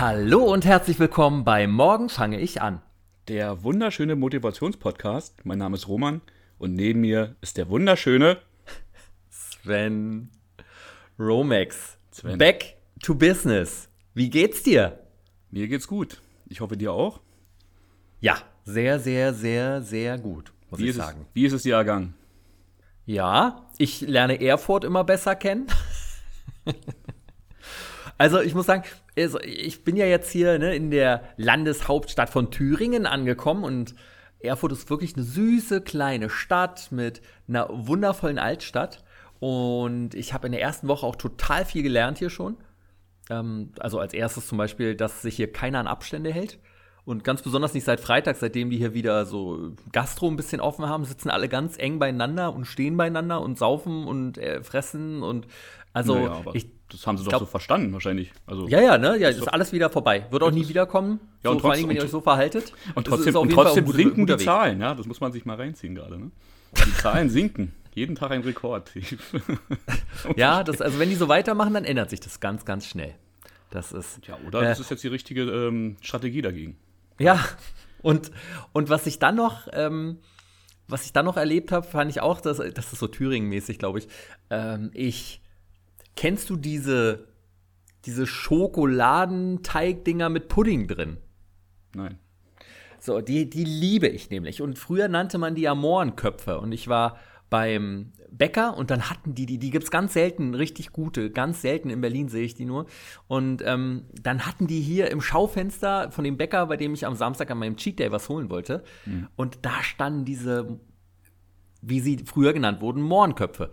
Hallo und herzlich willkommen bei Morgen fange ich an. Der wunderschöne Motivationspodcast. Mein Name ist Roman und neben mir ist der wunderschöne Sven Romex. Sven. Back to business. Wie geht's dir? Mir geht's gut. Ich hoffe dir auch. Ja, sehr, sehr, sehr, sehr gut, muss Wie ich ist, es, sagen. wie ist es dir ergangen? Ja, ich lerne Erfurt immer besser kennen. also ich muss sagen, also ich bin ja jetzt hier ne, in der Landeshauptstadt von Thüringen angekommen und Erfurt ist wirklich eine süße kleine Stadt mit einer wundervollen Altstadt. Und ich habe in der ersten Woche auch total viel gelernt hier schon. Ähm, also als erstes zum Beispiel, dass sich hier keiner an Abstände hält. Und ganz besonders nicht seit Freitag, seitdem die hier wieder so Gastro ein bisschen offen haben, sitzen alle ganz eng beieinander und stehen beieinander und saufen und äh, fressen und also Naja, ich, das haben sie doch glaub- so verstanden wahrscheinlich. Also, ja, ja, ne, ja, ist ist doch- alles wieder vorbei. Wird auch nie wiederkommen. Ja, so, und vor allem, trotzdem- wenn ihr euch so verhaltet. Und trotzdem, und trotzdem guter- sinken die guter Weg. Zahlen, ja. Das muss man sich mal reinziehen gerade, ne? Die Zahlen sinken. Jeden Tag ein Rekord. Ja, das, also wenn die so weitermachen, dann ändert sich das ganz, ganz schnell. Das ist. ja, oder? Äh, Das ist jetzt die richtige ähm, Strategie dagegen. Ja, und, und was ich dann noch, ähm, was ich dann noch erlebt habe, fand ich auch, dass, das ist so Thüringen-mäßig, glaube ich. Ähm, ich, kennst du diese, diese Schokoladenteigdinger mit Pudding drin? Nein. So, die, die liebe ich nämlich. Und früher nannte man die ja Mohrenköpfe. Und ich war beim Bäcker und dann hatten die, die, die gibt's ganz selten, richtig gute, ganz selten in Berlin sehe ich die nur. Und ähm, dann hatten die hier im Schaufenster von dem Bäcker, bei dem ich am Samstag an meinem Cheat Day was holen wollte. Und da standen diese, wie sie früher genannt wurden, Mohrenköpfe.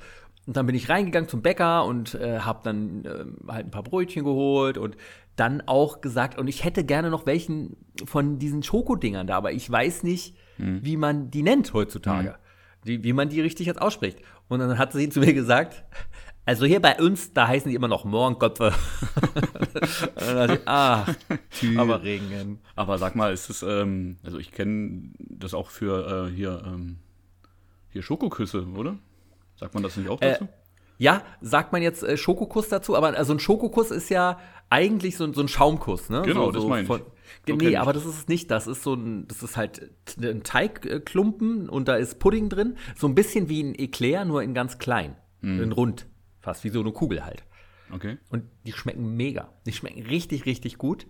Und dann bin ich reingegangen zum Bäcker und äh, habe dann ähm, halt ein paar Brötchen geholt und dann auch gesagt, und ich hätte gerne noch welchen von diesen Schokodingern da, aber ich weiß nicht, wie man die nennt heutzutage. Die, wie man die richtig jetzt ausspricht. Und dann hat sie zu mir gesagt, also hier bei uns, da heißen die immer noch dachte ich, ah, Thüringen. Aber sag mal, ist es, ähm, also ich kenne das auch für äh, hier, ähm, hier Schokoküsse, oder? Sagt man das nicht auch Äh, dazu? Ja, sagt man jetzt äh, Schokokuss dazu, aber also ein Schokokuss ist ja eigentlich so, ein- so ein Schaumkuss, ne? Genau, so, das so meine ich. von- So nee, ich aber das. das ist es nicht. Das ist so ein, das ist halt ein Teigklumpen und da ist Pudding drin. So ein bisschen wie ein Eclair, nur in ganz klein. Mhm. In rund. Fast wie so eine Kugel halt. Okay. Und die schmecken mega. Die schmecken richtig, richtig gut.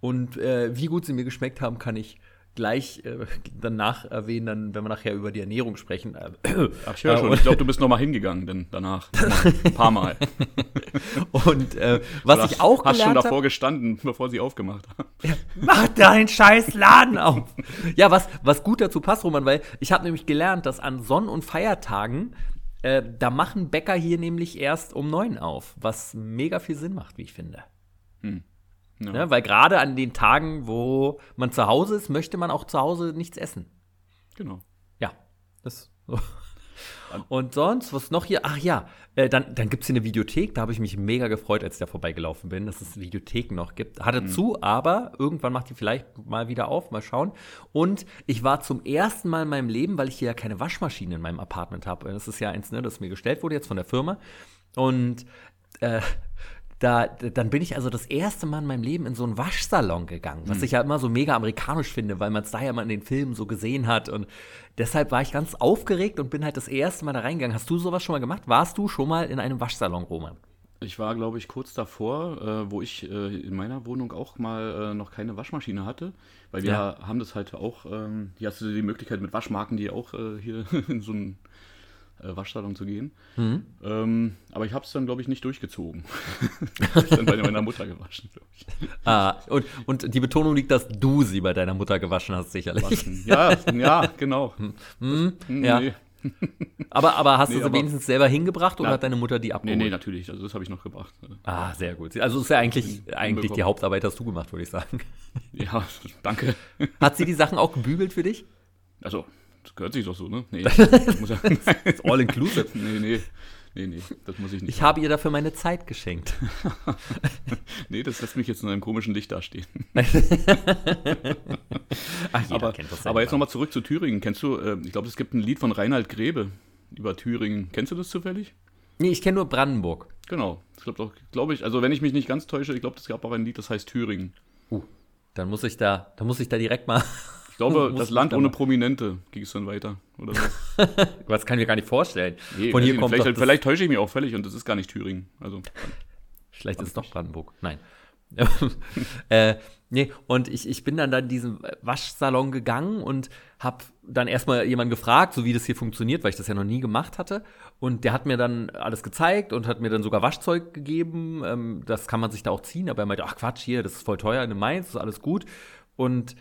Und äh, wie gut sie mir geschmeckt haben, kann ich gleich äh, danach erwähnen, dann, wenn wir nachher über die Ernährung sprechen. Äh, Ach, ich höre Äh, schon. Ich glaube, du bist noch mal hingegangen, denn danach. Ein paar Mal. Und äh, was Du ich auch hast schon gelernt davor habe, gestanden, bevor sie aufgemacht haben. mach deinen scheiß Laden auf. ja, was, was gut dazu passt, Roman, weil ich habe nämlich gelernt, dass an Sonn- und Feiertagen, äh, da machen Bäcker hier nämlich erst um neun auf, was mega viel Sinn macht, wie ich finde. Ja. Ne? Weil gerade an den Tagen, wo man zu Hause ist, möchte man auch zu Hause nichts essen. Genau. Ja, das so. Und sonst, was noch hier? Ach ja, äh, dann, dann gibt es hier eine Videothek. Da habe ich mich mega gefreut, als ich da vorbeigelaufen bin, dass es Videotheken noch gibt. Hatte zu, aber irgendwann macht die vielleicht mal wieder auf. Mal schauen. Und ich war zum ersten Mal in meinem Leben, weil ich hier ja keine Waschmaschine in meinem Apartment habe. Das ist ja eins, ne, das mir gestellt wurde jetzt von der Firma. Und äh, da, dann bin ich also das erste Mal in meinem Leben in so einen Waschsalon gegangen, was ich ja immer so mega amerikanisch finde, weil man es da ja mal in den Filmen so gesehen hat. Und deshalb war ich ganz aufgeregt und bin halt das erste Mal da reingegangen. Hast du sowas schon mal gemacht? Warst du schon mal in einem Waschsalon, Roman? Ich war, glaube ich, kurz davor, äh, wo ich äh, in meiner Wohnung auch mal äh, noch keine Waschmaschine hatte, weil wir Ja. haben das halt auch, ähm, hier hast du die Möglichkeit mit Waschmarken, die auch äh, hier in so einen äh, Waschsalon zu gehen. Mhm. Ähm, aber ich habe es dann, glaube ich, nicht durchgezogen. ich hab dann bei meiner Mutter gewaschen, glaube ich. Ah, und, und die Betonung liegt, dass du sie bei deiner Mutter gewaschen hast, sicherlich. Waschen. Ja, ja, genau. Hm, Hm, ja. Nee. Aber, aber hast Nee, du sie wenigstens selber hingebracht oder Na, hat deine Mutter die nee, abgeholt? nee, natürlich. Also das habe ich noch gebracht. Ah, sehr gut. Also ist ja eigentlich, eigentlich die. Hauptarbeit hast du gemacht, würde ich sagen. Ja, danke. Hat sie die Sachen auch gebügelt für dich? Also, das gehört sich doch so, ne? Nee, das muss ja, It's all inclusive. nee, nee. Nee, nee, das muss ich nicht. Ich habe ihr dafür meine Zeit geschenkt. nee, das lässt mich jetzt in einem komischen Licht dastehen. Ach, jeder Aber, kennt das aber jetzt nochmal zurück zu Thüringen. Kennst du, äh, ich glaube, es gibt ein Lied von Reinhard Grebe über Thüringen. Kennst du das zufällig? Nee, ich kenne nur Brandenburg. Genau. Das glaube glaub ich, also wenn ich mich nicht ganz täusche, ich glaube, es gab auch ein Lied, das heißt Thüringen. Uh, dann muss ich da, dann muss ich da direkt mal. Ich glaube, das Land ohne Prominente ging es dann weiter. Oder so. Das kann ich mir gar nicht vorstellen. Nee, Von hier kommt vielleicht, das, vielleicht täusche ich mich auch völlig und das ist gar nicht Thüringen. Also, Vielleicht ist es doch Brandenburg. Nein. äh, nee, und ich, ich bin dann da in diesen Waschsalon gegangen und habe dann erstmal jemanden gefragt, so wie das hier funktioniert, weil ich das ja noch nie gemacht hatte. Und der hat mir dann alles gezeigt und hat mir dann sogar Waschzeug gegeben. Ähm, das kann man sich da auch ziehen, aber er meinte, ach Quatsch, hier, das ist voll teuer in Mainz, das ist alles gut. Und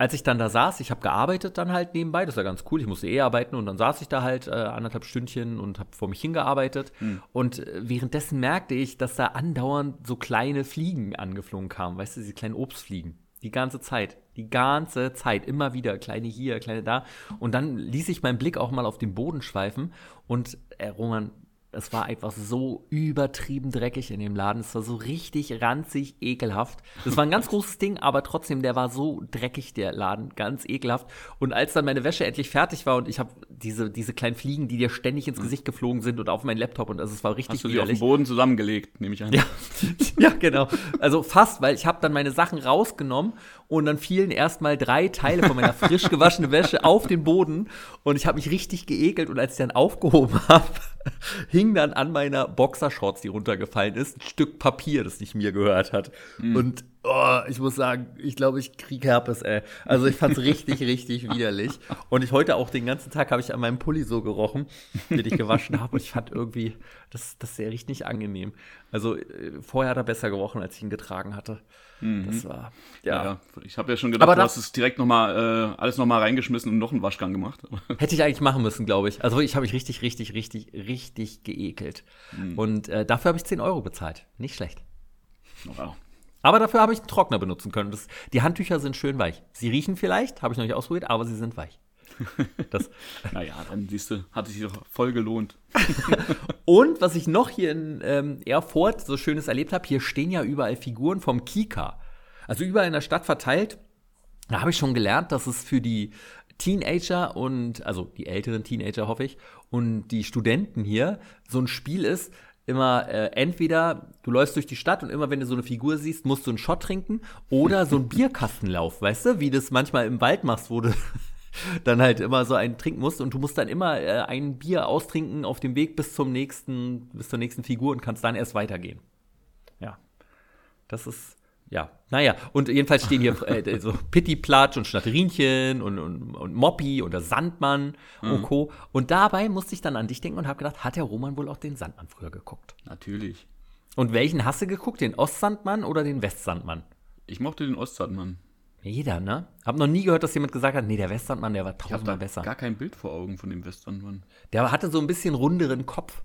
als ich dann da saß, ich habe gearbeitet dann halt nebenbei, das war ganz cool, ich musste eh arbeiten und dann saß ich da halt äh, anderthalb Stündchen und habe vor mich hingearbeitet. Und äh, währenddessen merkte ich, dass da andauernd so kleine Fliegen angeflogen kamen, weißt du, diese kleinen Obstfliegen, die ganze Zeit, die ganze Zeit, immer wieder, kleine hier, kleine da. Und dann ließ ich meinen Blick auch mal auf den Boden schweifen und äh, Roman, es war einfach so übertrieben dreckig in dem Laden. Es war so richtig ranzig, ekelhaft. Das war ein ganz großes Ding, aber trotzdem, der war so dreckig, der Laden, ganz ekelhaft. Und als dann meine Wäsche endlich fertig war und ich habe diese, diese kleinen Fliegen, die dir ständig ins Gesicht geflogen sind und auf meinen Laptop und also es war richtig hast du die auf den Boden zusammengelegt, nehme ich an. Ja, ja, genau. Also fast, weil ich habe dann meine Sachen rausgenommen und dann fielen erstmal drei Teile von meiner frisch gewaschenen Wäsche auf den Boden und ich habe mich richtig geekelt und als ich dann aufgehoben habe, hing dann an meiner Boxershorts, die runtergefallen ist, ein Stück Papier, das nicht mir gehört hat. Und oh, ich muss sagen, ich glaube, ich krieg Herpes, ey. Also ich fand's richtig, richtig widerlich. Und ich heute auch den ganzen Tag habe ich an meinem Pulli so gerochen, den ich gewaschen habe. Und ich fand irgendwie, das, das sehr richtig nicht angenehm. Also äh, vorher hat er besser gerochen, als ich ihn getragen hatte. Das war, ja. Ja. Ich habe ja schon gedacht, Aber du hast es direkt nochmal, äh, alles nochmal reingeschmissen und noch einen Waschgang gemacht. Hätte ich eigentlich machen müssen, glaube ich. Also ich habe mich richtig, richtig, richtig, richtig geekelt. Und äh, dafür habe ich 10 Euro bezahlt. Nicht schlecht. ja. Aber dafür habe ich einen Trockner benutzen können. Das, die Handtücher sind schön weich. Sie riechen vielleicht, habe ich noch nicht ausprobiert, aber sie sind weich. Das. Naja, dann siehst du, hat sich doch voll gelohnt. Und was ich noch hier in ähm, Erfurt so Schönes erlebt habe, hier stehen ja überall Figuren vom Kika. Also überall in der Stadt verteilt. Da habe ich schon gelernt, dass es für die Teenager und, also die älteren Teenager hoffe ich, und die Studenten hier so ein Spiel ist, immer äh, entweder du läufst durch die Stadt und immer wenn du so eine Figur siehst, musst du einen Shot trinken oder so einen Bierkastenlauf, weißt du, wie das manchmal im Wald machst, wo du dann halt immer so einen trinken musst und du musst dann immer äh, ein Bier austrinken auf dem Weg bis zum nächsten, bis zur nächsten Figur und kannst dann erst weitergehen. Ja. Das ist, ja. Naja, und jedenfalls stehen hier äh, so Pittiplatsch und Schnatterinchen und, und, und Moppi oder Sandmann und Co. Und dabei musste ich dann an dich denken und habe gedacht, hat der Roman wohl auch den Sandmann früher geguckt? Natürlich. Und welchen hast du geguckt? Den Ostsandmann oder den Westsandmann? Ich mochte den Ostsandmann. Jeder, ne? Hab noch nie gehört, dass jemand gesagt hat, nee, der Westsandmann, der war Ich habe tausendmal besser. gar kein Bild vor Augen von dem Westsandmann. Der hatte so ein bisschen runderen Kopf.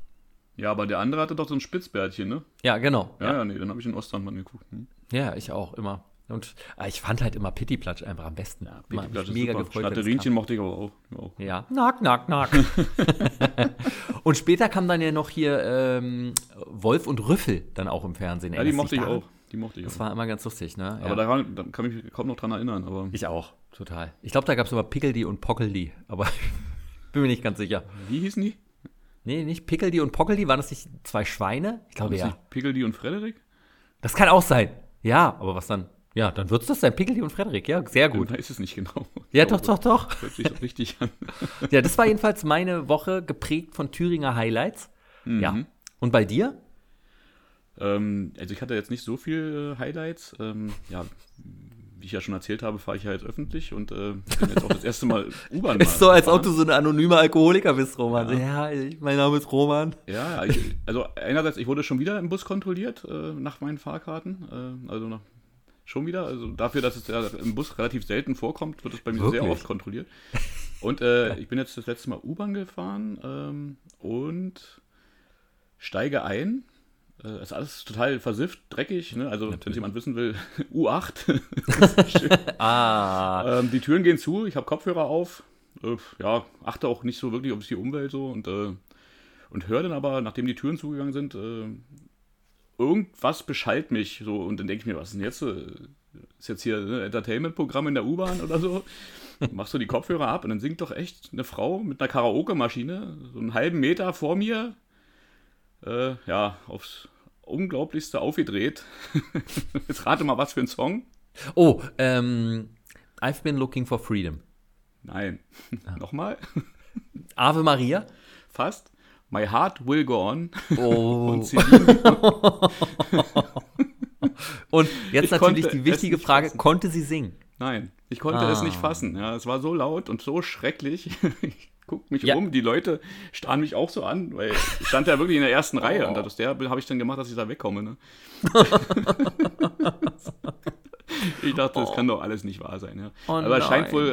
Ja, aber der andere hatte doch so ein Spitzbärtchen, ne? Ja, genau. Ja, ja, nee, dann habe ich den Ostsandmann geguckt. Hm. Ja, ich auch, immer. Und äh, ich fand halt immer Pittiplatsch einfach am besten. Ja, Pitti Platsch ist mega super. gefreut. Schnatterinchen mochte ich aber auch. Ja, nack, nack, nack. und später kam dann ja noch hier ähm, Wolf und Rüffel dann auch im Fernsehen. Ja, die mochte ich auch. Die mochte ich Das auch. war immer ganz lustig, ne? Aber ja. daran, da kann ich mich kaum noch dran erinnern. Aber ich auch, total. Ich glaube, da gab es immer Pickeldi und Pockeldi, aber bin mir nicht ganz sicher. wie hießen die? Nee, nicht Pickeldi und Pockeldi, waren das nicht zwei Schweine? Ich glaube ja. Pickeldi und Frederik? Das kann auch sein. Ja, aber was dann? Ja, dann wird's das sein. Pickeldi und Frederik, ja, sehr gut. Ich weiß es nicht genau. Ja, Ich doch, glaube, doch, doch. Hört sich doch richtig an. Ja, das war jedenfalls meine Woche geprägt von Thüringer Highlights. Ja. Und bei dir? Ähm, also ich hatte jetzt nicht so viel äh, Highlights. Ähm, ja, wie ich ja schon erzählt habe, fahre ich ja jetzt öffentlich und äh, bin jetzt auch das erste Mal U-Bahn Ist so, als ob du so ein anonymer Alkoholiker bist, Roman. Ja, ich, mein Name ist Roman. Ja, ich, also einerseits, ich wurde schon wieder im Bus kontrolliert äh, nach meinen Fahrkarten. Äh, also nach, schon wieder. Also dafür, dass es ja im Bus relativ selten vorkommt, wird es bei mir Wirklich? sehr oft kontrolliert. Und äh, ich bin jetzt das letzte Mal U-Bahn gefahren ähm, und steige ein. Äh, ist alles total versifft, dreckig. Ne? Also, wenn es jemand wissen will, U8. Ah. Ähm, die Türen gehen zu, ich habe Kopfhörer auf. Äh, ja, achte auch nicht so wirklich auf die Umwelt so und, äh, und höre dann aber, nachdem die Türen zugegangen sind, äh, irgendwas beschallt mich so und dann denke ich mir, was ist denn jetzt? äh, Ist jetzt hier ein Entertainment-Programm in der U-Bahn oder so? Machst du die Kopfhörer ab und dann singt doch echt eine Frau mit einer Karaoke-Maschine, so einen halben Meter vor mir, äh, ja, aufs Unglaublichste aufgedreht. Jetzt rate mal, was für ein Song. Oh, ähm, I've been looking for freedom. Nein. Nochmal? Ave Maria? Fast. My heart will go on. Oh. Und Und jetzt Ich natürlich die wichtige Frage, fassen. konnte sie singen? nein, ich konnte es nicht Ah. fassen. Ja, es war so laut und so schrecklich. Ich guck mich Ja. um, die Leute starren mich auch so an, weil ich stand ja wirklich in der ersten Reihe Oh. und aus der habe ich dann gemacht, dass ich da wegkomme. Ne? ich dachte, das kann doch alles nicht wahr sein. Ja. Oh Aber es scheint wohl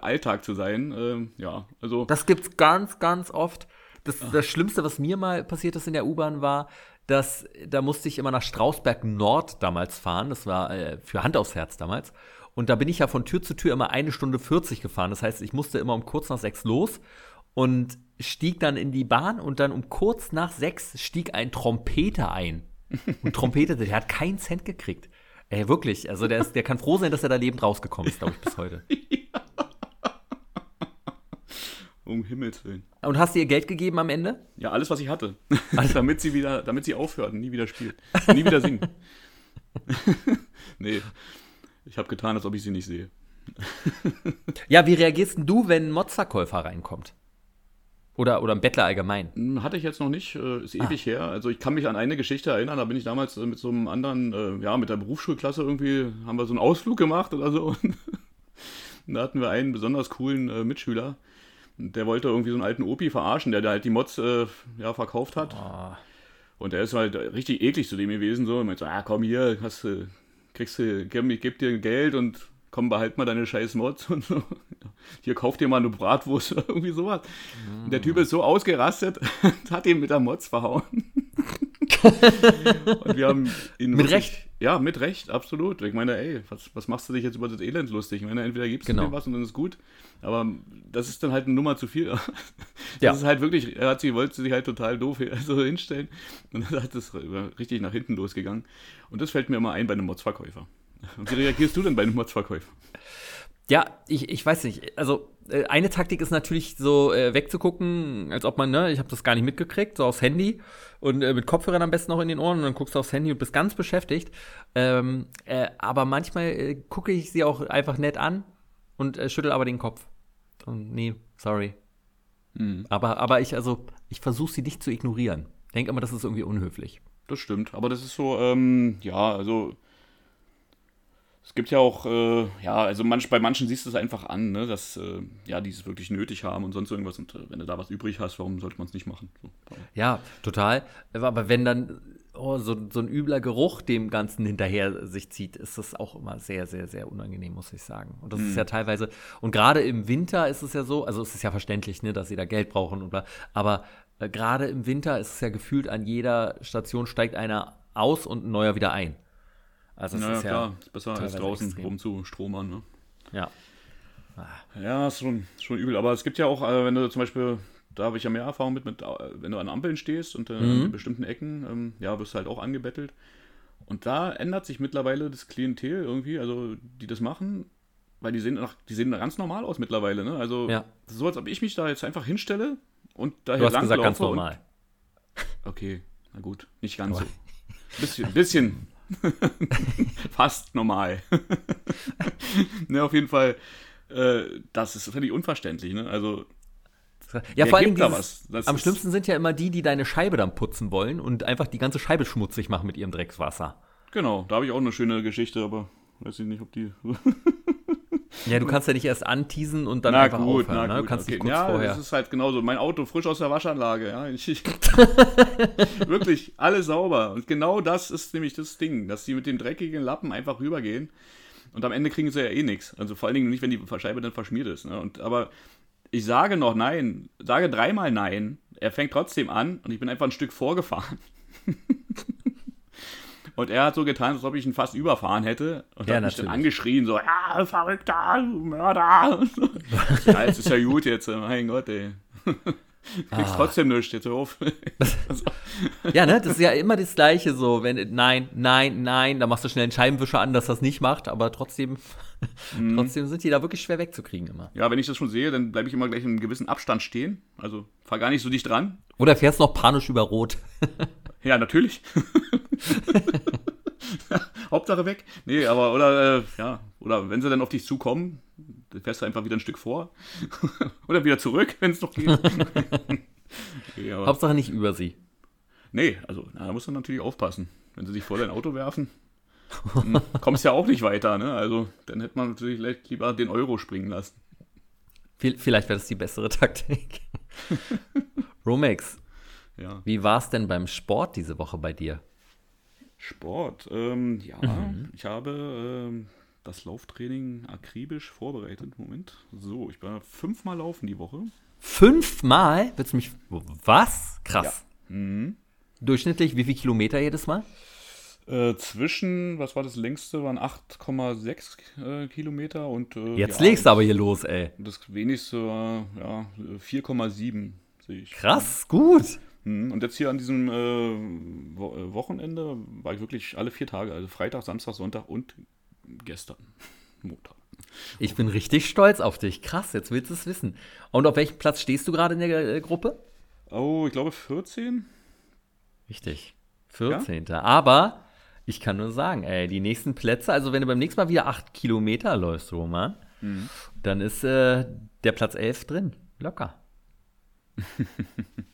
äh, Alltag zu sein. Ähm, ja, also Das gibt's ganz, ganz oft. Das, das Schlimmste, was mir mal passiert ist in der U-Bahn, war, dass da musste ich immer nach Strausberg Nord damals fahren. Das war äh, für Hand aufs Herz damals. Und da bin ich ja von Tür zu Tür immer eine Stunde 40 gefahren. Das heißt, ich musste immer um kurz nach sechs los und stieg dann in die Bahn und dann um kurz nach sechs stieg ein Trompeter ein. Und trompetete, der hat keinen Cent gekriegt. Ey, wirklich. Also der, ist, der kann froh sein, dass er da lebend rausgekommen ist, glaube ich, bis heute. um Himmels Willen. Und hast du ihr Geld gegeben am Ende? Ja, alles, was ich hatte. damit sie wieder, damit sie aufhört und nie wieder spielt. Nie wieder singt. nee. Ich habe getan, als ob ich sie nicht sehe. Ja, wie reagierst denn du, wenn ein Motzverkäufer reinkommt? Oder, oder ein Bettler allgemein? Hm, Hatte ich jetzt noch nicht, äh, ist ewig her. Also ich kann mich an eine Geschichte erinnern, da bin ich damals äh, mit so einem anderen, äh, ja, mit der Berufsschulklasse irgendwie, haben wir so einen Ausflug gemacht oder so. Und da hatten wir einen besonders coolen Mitschüler. Der wollte irgendwie so einen alten Opi verarschen, der, der halt die Mods ja, verkauft hat. Und der ist halt richtig eklig zu dem gewesen, so. Und meinte so, ah, komm hier, hast du, kriegst du, gib, ich geb dir Geld und komm, behalt mal deine scheiß Mods und so. Hier, kauf dir mal eine Bratwurst oder irgendwie sowas. Und der Typ ist so ausgerastet und hat ihn mit der Mods verhauen. und wir haben ihn Mit Recht? Ja, mit Recht, absolut. Ich meine, ey, was, was machst du dich jetzt über das Elend lustig? Ich meine, entweder gibst Genau. du dir was und dann ist gut. Aber das ist dann halt eine Nummer zu viel. Das Ja. ist halt wirklich, er hat sie, wollte sich halt total doof hier so hinstellen. Und dann hat es richtig nach hinten losgegangen. Und das fällt mir immer ein bei einem Modsverkäufer. Und wie reagierst du denn bei einem Modsverkäufer? Ja, ich, ich weiß nicht. Also, eine Taktik ist natürlich so äh, wegzugucken, als ob man, ne, ich habe das gar nicht mitgekriegt, so aufs Handy und äh, mit Kopfhörern am besten noch in den Ohren und dann guckst du aufs Handy und bist ganz beschäftigt. Ähm, äh, aber manchmal äh, gucke ich sie auch einfach nett an und äh, schüttel aber den Kopf. Und, nee, sorry. Aber, aber ich, also, ich versuche sie nicht zu ignorieren. Denke immer, das ist irgendwie unhöflich. Das stimmt, aber das ist so, ähm, ja, also es gibt ja auch, äh, ja, also manch, bei manchen siehst du es einfach an, ne, dass, äh, ja, die es wirklich nötig haben und sonst irgendwas und äh, wenn du da was übrig hast, warum sollte man es nicht machen? So, Ja, total. Aber wenn dann oh, so, so ein übler Geruch dem Ganzen hinterher sich zieht, ist das auch immer sehr, sehr, sehr unangenehm, muss ich sagen. Und das ist ja teilweise, und gerade im Winter ist es ja so, also es ist ja verständlich, ne, dass sie da Geld brauchen und bla, aber äh, gerade im Winter ist es ja gefühlt, an jeder Station steigt einer aus und ein neuer wieder ein. Also es naja, ist ja, klar, ist besser als draußen extrem. rumzustromern, ne? ja. Ja, ist schon, schon übel. Aber es gibt ja auch, äh, wenn du zum Beispiel, da habe ich ja mehr Erfahrung mit, mit äh, wenn du an Ampeln stehst und äh, an bestimmten Ecken, ähm, ja, wirst du halt auch angebettelt. Und da ändert sich mittlerweile das Klientel irgendwie, also die das machen, weil die sehen, nach, die sehen ganz normal aus mittlerweile. Ne? Also Ja. so, als ob ich mich da jetzt einfach hinstelle und da Du hast gesagt, ganz normal. Okay, na gut, nicht ganz so. Bisschen, bisschen. Fast normal. ne, auf jeden Fall, äh, das ist völlig unverständlich. Ne? Also, Ja, vor allem da dieses, was? Das am ist- schlimmsten sind ja immer die, die deine Scheibe dann putzen wollen und einfach die ganze Scheibe schmutzig machen mit ihrem Dreckswasser. genau, da habe ich auch eine schöne Geschichte, aber weiß ich nicht, ob die. Ja, du kannst ja nicht erst anteasen und dann na einfach gut, aufhören. na ne? gut. Du kannst okay. nicht kurz ja, vorher. das ist halt genauso. Mein Auto frisch aus der Waschanlage. Ja, ich, ich wirklich alles sauber. Und genau das ist nämlich das Ding, dass sie mit den dreckigen Lappen einfach rübergehen. Und am Ende kriegen sie ja eh nichts. Also vor allen Dingen nicht, wenn die Scheibe dann verschmiert ist. Ne? Und, aber ich sage noch nein, sage dreimal nein. Er fängt trotzdem an und ich bin einfach ein Stück vorgefahren. Und er hat so getan, als ob ich ihn fast überfahren hätte. Und Ja, hat mich dann angeschrien, so, ja, Verrückter, du Mörder. Ja, es ist ja gut jetzt, mein Gott, ey. Ah. Kriegst trotzdem nichts, jetzt hör auf. Also, Ja, ne? Das ist ja immer das Gleiche so. Wenn, nein, nein, nein, da machst du schnell einen Scheibenwischer an, dass das nicht macht, aber trotzdem, Mhm. trotzdem sind die da wirklich schwer wegzukriegen immer. ja, wenn ich das schon sehe, dann bleibe ich immer gleich in einem gewissen Abstand stehen. Also fahr gar nicht so dicht dran. Oder fährst noch panisch über Rot. Ja, natürlich. Hauptsache weg. Nee, aber, oder, äh, ja, oder wenn sie dann auf dich zukommen, dann fährst du einfach wieder ein Stück vor. oder wieder zurück, wenn es noch geht. okay, Hauptsache nicht über sie. Nee, also, na, da musst du natürlich aufpassen. Wenn sie sich vor dein Auto werfen, hm, kommst ja auch nicht weiter, ne? Also, dann hätte man natürlich lieber den Euro springen lassen. Vielleicht wäre das die bessere Taktik. Romex, ja. wie war es denn beim Sport diese Woche bei dir? Sport, ähm, ja, mhm. ich habe ähm, das Lauftraining akribisch vorbereitet. Moment. So, ich war fünfmal laufen die Woche. Fünfmal? Willst du mich. Was? Krass. Ja. Mhm. Durchschnittlich wie viel Kilometer jedes Mal? Äh, zwischen, was war das längste, waren 8,6 äh, Kilometer und. Äh, Jetzt ja, legst du aber hier los, ey. Das wenigste war, ja, 4,7 sehe ich. Krass, gut. Mhm. Und jetzt hier an diesem äh, äh, Wochenende war ich wirklich alle vier Tage, also Freitag, Samstag, Sonntag und gestern, Montag. Ich bin richtig stolz auf dich. Krass, jetzt willst du es wissen. Und auf welchem Platz stehst du gerade in der äh, Gruppe? Oh, ich glaube 14. Richtig. 14. Ja? Aber ich kann nur sagen, ey, die nächsten Plätze, also wenn du beim nächsten Mal wieder 8 Kilometer läufst, Roman, mhm. dann ist äh, der Platz 11 drin. Locker.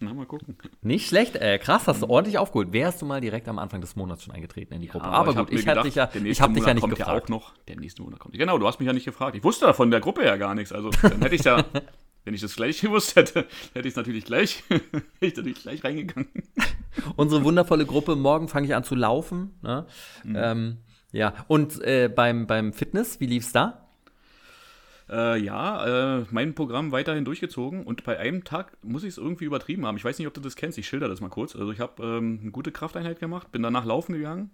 Na, mal gucken. Nicht schlecht, ey, krass, hast du ordentlich aufgeholt. Wärst du mal direkt am Anfang des Monats schon eingetreten in die Gruppe. Ja, aber, aber, gut, ich, hatte dich ja, ich hab dich ja nicht gefragt. Ja auch noch, der nächste Monat kommt. Genau, du hast mich ja nicht gefragt. Ich wusste von der Gruppe ja gar nichts. Also, dann hätte ich ja Wenn ich das gleich gewusst hätte, hätte ich es natürlich gleich, ich natürlich gleich reingegangen. Unsere wundervolle Gruppe, morgen fange ich an zu laufen. Ne? Mhm. Ähm, ja, und äh, beim, beim Fitness, wie lief es da? Äh, ja, äh, mein Programm weiterhin durchgezogen und bei einem Tag muss ich es irgendwie übertrieben haben. Ich weiß nicht, ob du das kennst, ich schilder das mal kurz. Also ich habe ähm, eine gute Krafteinheit gemacht, bin danach laufen gegangen.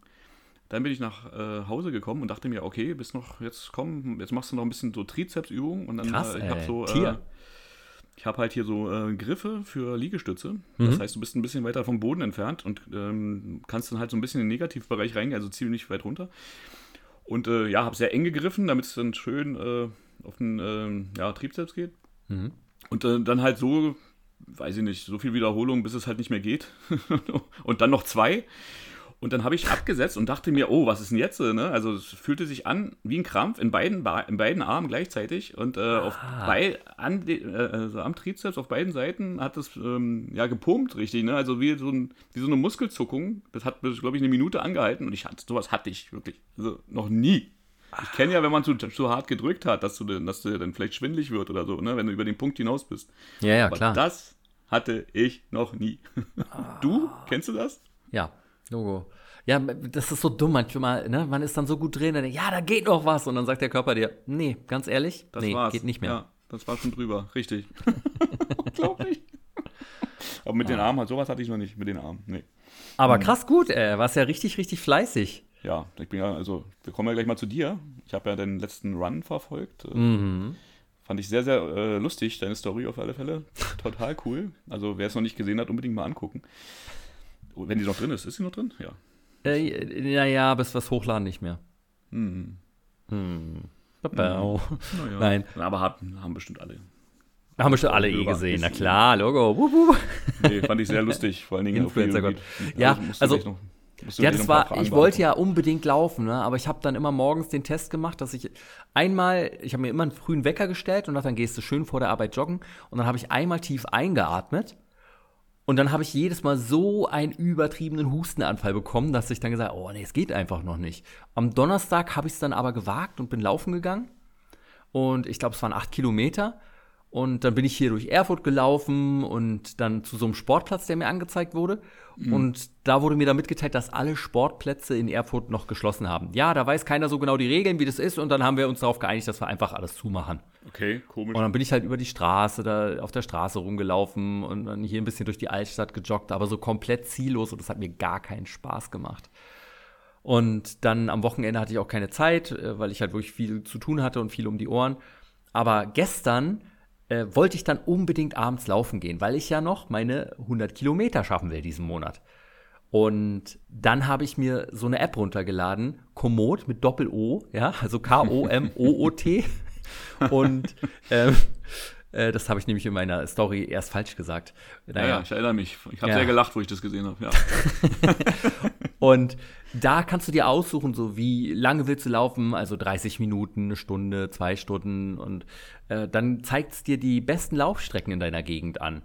Dann bin ich nach äh, Hause gekommen und dachte mir, okay, bist noch, jetzt komm, jetzt machst du noch ein bisschen so Trizepsübungen und dann Krass, äh, ich habe so äh, ich habe halt hier so äh, Griffe für Liegestütze. Das mhm. heißt, du bist ein bisschen weiter vom Boden entfernt und ähm, kannst dann halt so ein bisschen in den Negativbereich reingehen, also ziemlich weit runter. Und äh, ja, habe sehr eng gegriffen, damit es dann schön äh, auf den äh, ja, Trizeps geht. Mhm. Und äh, dann halt so, weiß ich nicht, so viel Wiederholung, bis es halt nicht mehr geht. und dann noch zwei. Und dann habe ich abgesetzt und dachte mir, oh, was ist denn jetzt? Ne? Also es fühlte sich an wie ein Krampf in beiden, in beiden Armen gleichzeitig. Und äh, auf bei, an, äh, also am Trizeps auf beiden Seiten hat es ähm, ja gepumpt, richtig. Ne? Also wie so, ein, wie so eine Muskelzuckung. Das hat, glaube ich, eine Minute angehalten und ich hatte, sowas hatte ich wirklich. Also noch nie. Ich kenne ja, wenn man zu, zu hart gedrückt hat, dass du, dass du dann vielleicht schwindlig wird oder so, ne? wenn du über den Punkt hinaus bist. Ja, ja, Aber klar. Das hatte ich noch nie. Du? Kennst du das? Ja, Logo. Ja, das ist so dumm manchmal, ne? Man ist dann so gut drin, dann denkt, ja, da geht noch was. Und dann sagt der Körper dir, nee, ganz ehrlich, das nee, war's. geht nicht mehr. Ja, das war schon drüber, richtig. Unglaublich. Aber mit ah. den Armen, sowas hatte ich noch nicht, mit den Armen, nee. Aber mhm. krass gut, ey, warst ja richtig, richtig fleißig. Ja, ich bin ja, also, wir kommen ja gleich mal zu dir. Ich habe ja den letzten Run verfolgt. Äh, mhm. Fand ich sehr, sehr äh, lustig, deine Story auf alle Fälle. Total cool. Also, wer es noch nicht gesehen hat, unbedingt mal angucken. Wenn die noch drin ist. Ist sie noch drin? Ja. Äh, naja, bis was hochladen nicht mehr. Hm. Hm. Naja. Nein. Aber haben, haben bestimmt alle. Haben bestimmt alle eh gesehen, na klar, Logo. Wup, wup. Nee, fand ich sehr lustig, vor allen Dingen Influencer Gott. Ja, also, ja, das war, ich wollte ja unbedingt laufen, ne? aber ich habe dann immer morgens den Test gemacht, dass ich einmal, ich habe mir immer einen frühen Wecker gestellt und dann gehst du schön vor der Arbeit joggen und dann habe ich einmal tief eingeatmet und dann habe ich jedes Mal so einen übertriebenen Hustenanfall bekommen, dass ich dann gesagt habe, oh nee, es geht einfach noch nicht. Am Donnerstag habe ich es dann aber gewagt und bin laufen gegangen. Und ich glaube, es waren acht Kilometer. Und dann bin ich hier durch Erfurt gelaufen und dann zu so einem Sportplatz, der mir angezeigt wurde. Mhm. Und da wurde mir dann mitgeteilt, dass alle Sportplätze in Erfurt noch geschlossen haben. Ja, da weiß keiner so genau die Regeln, wie das ist. Und dann haben wir uns darauf geeinigt, dass wir einfach alles zumachen. Okay, komisch. Und dann bin ich halt über die Straße, da auf der Straße rumgelaufen und dann hier ein bisschen durch die Altstadt gejoggt, aber so komplett ziellos. Und das hat mir gar keinen Spaß gemacht. Und dann am Wochenende hatte ich auch keine Zeit, äh, weil ich halt wirklich viel zu tun hatte und viel um die Ohren. Aber gestern äh, wollte ich dann unbedingt abends laufen gehen, weil ich ja noch meine 100 Kilometer schaffen will diesen Monat. Und dann habe ich mir so eine App runtergeladen, Komoot mit Doppel-O, ja, also K-O-M-O-O-T. Und ähm, Äh, das habe ich nämlich in meiner Story erst falsch gesagt. Naja. Ja, ich erinnere mich. Ich habe ja. sehr gelacht, wo ich das gesehen habe. Ja. und da kannst du dir aussuchen, so wie lange willst du laufen, also 30 Minuten, eine Stunde, zwei Stunden und äh, dann zeigt es dir die besten Laufstrecken in deiner Gegend an.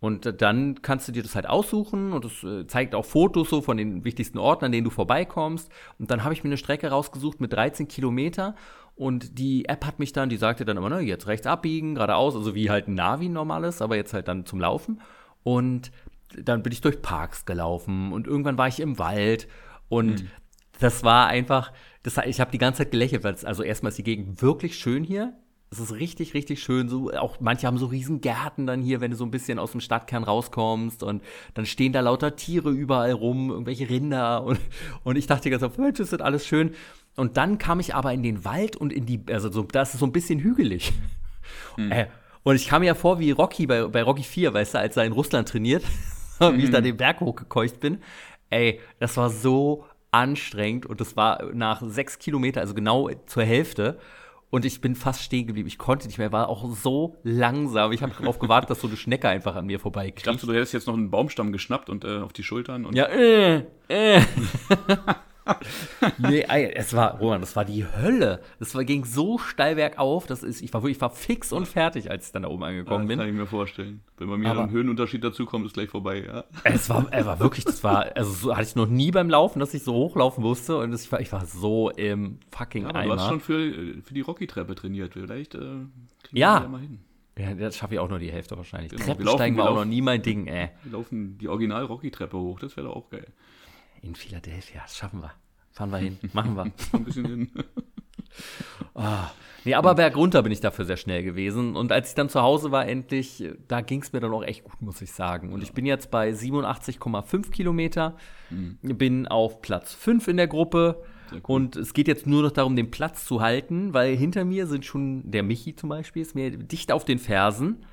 Und dann kannst du dir das halt aussuchen und es äh, zeigt auch Fotos so von den wichtigsten Orten, an denen du vorbeikommst. Und dann habe ich mir eine Strecke rausgesucht mit 13 Kilometer und die App hat mich dann, die sagte dann immer, ne, jetzt rechts abbiegen, geradeaus, also wie halt ein Navi normales, aber jetzt halt dann zum Laufen. Und dann bin ich durch Parks gelaufen und irgendwann war ich im Wald und mhm. das war einfach, das, ich habe die ganze Zeit gelächelt, weil es, also erstmal ist die Gegend wirklich schön hier. Es ist richtig, richtig schön. So, auch manche haben so riesen Gärten dann hier, wenn du so ein bisschen aus dem Stadtkern rauskommst und dann stehen da lauter Tiere überall rum, irgendwelche Rinder und, und ich dachte ganze Zeit, Mensch, das ist alles schön. Und dann kam ich aber in den Wald und in die, also so, das ist so ein bisschen hügelig. Hm. Äh, und ich kam mir ja vor wie Rocky bei, bei Rocky 4, weißt du, als er in Russland trainiert, wie ich da mhm. den Berg hochgekeucht bin. Ey, das war so anstrengend und das war nach sechs Kilometer, also genau zur Hälfte. Und ich bin fast stehen geblieben. Ich konnte nicht mehr, war auch so langsam. Ich habe darauf gewartet, dass so eine Schnecke einfach an mir vorbeikriegt. Ich dachte, du hättest jetzt noch einen Baumstamm geschnappt und äh, auf die Schultern. Und ja, äh, äh. nee, es war, Roman, das war die Hölle. Das war, ging so steil bergauf, das ist, ich war wirklich, ich war fix und fertig, als ich dann da oben angekommen ja, das bin. kann ich mir vorstellen. Wenn bei mir Aber ein Höhenunterschied dazu kommt, ist gleich vorbei, ja. Es war, es war wirklich, das war, also so hatte ich noch nie beim Laufen, dass ich so hochlaufen musste und das, ich, war, ich war so im fucking ja, Eimer. Du hast schon für, für die Rocky-Treppe trainiert, vielleicht äh, ja. wir mal hin. Ja, das schaffe ich auch nur die Hälfte wahrscheinlich. Genau. Treppensteigen war auch noch nie mein Ding, ey. Wir laufen die Original-Rocky-Treppe hoch, das wäre doch auch geil. In Philadelphia, das schaffen wir. Fahren wir hin, machen wir. Ein bisschen hin. oh. Nee, aber bergunter bin ich dafür sehr schnell gewesen. Und als ich dann zu Hause war, endlich, da ging es mir dann auch echt gut, muss ich sagen. Und ja. ich bin jetzt bei 87,5 Kilometer, mhm. bin auf Platz 5 in der Gruppe. Cool. Und es geht jetzt nur noch darum, den Platz zu halten, weil hinter mir sind schon, der Michi zum Beispiel, ist mir dicht auf den Fersen.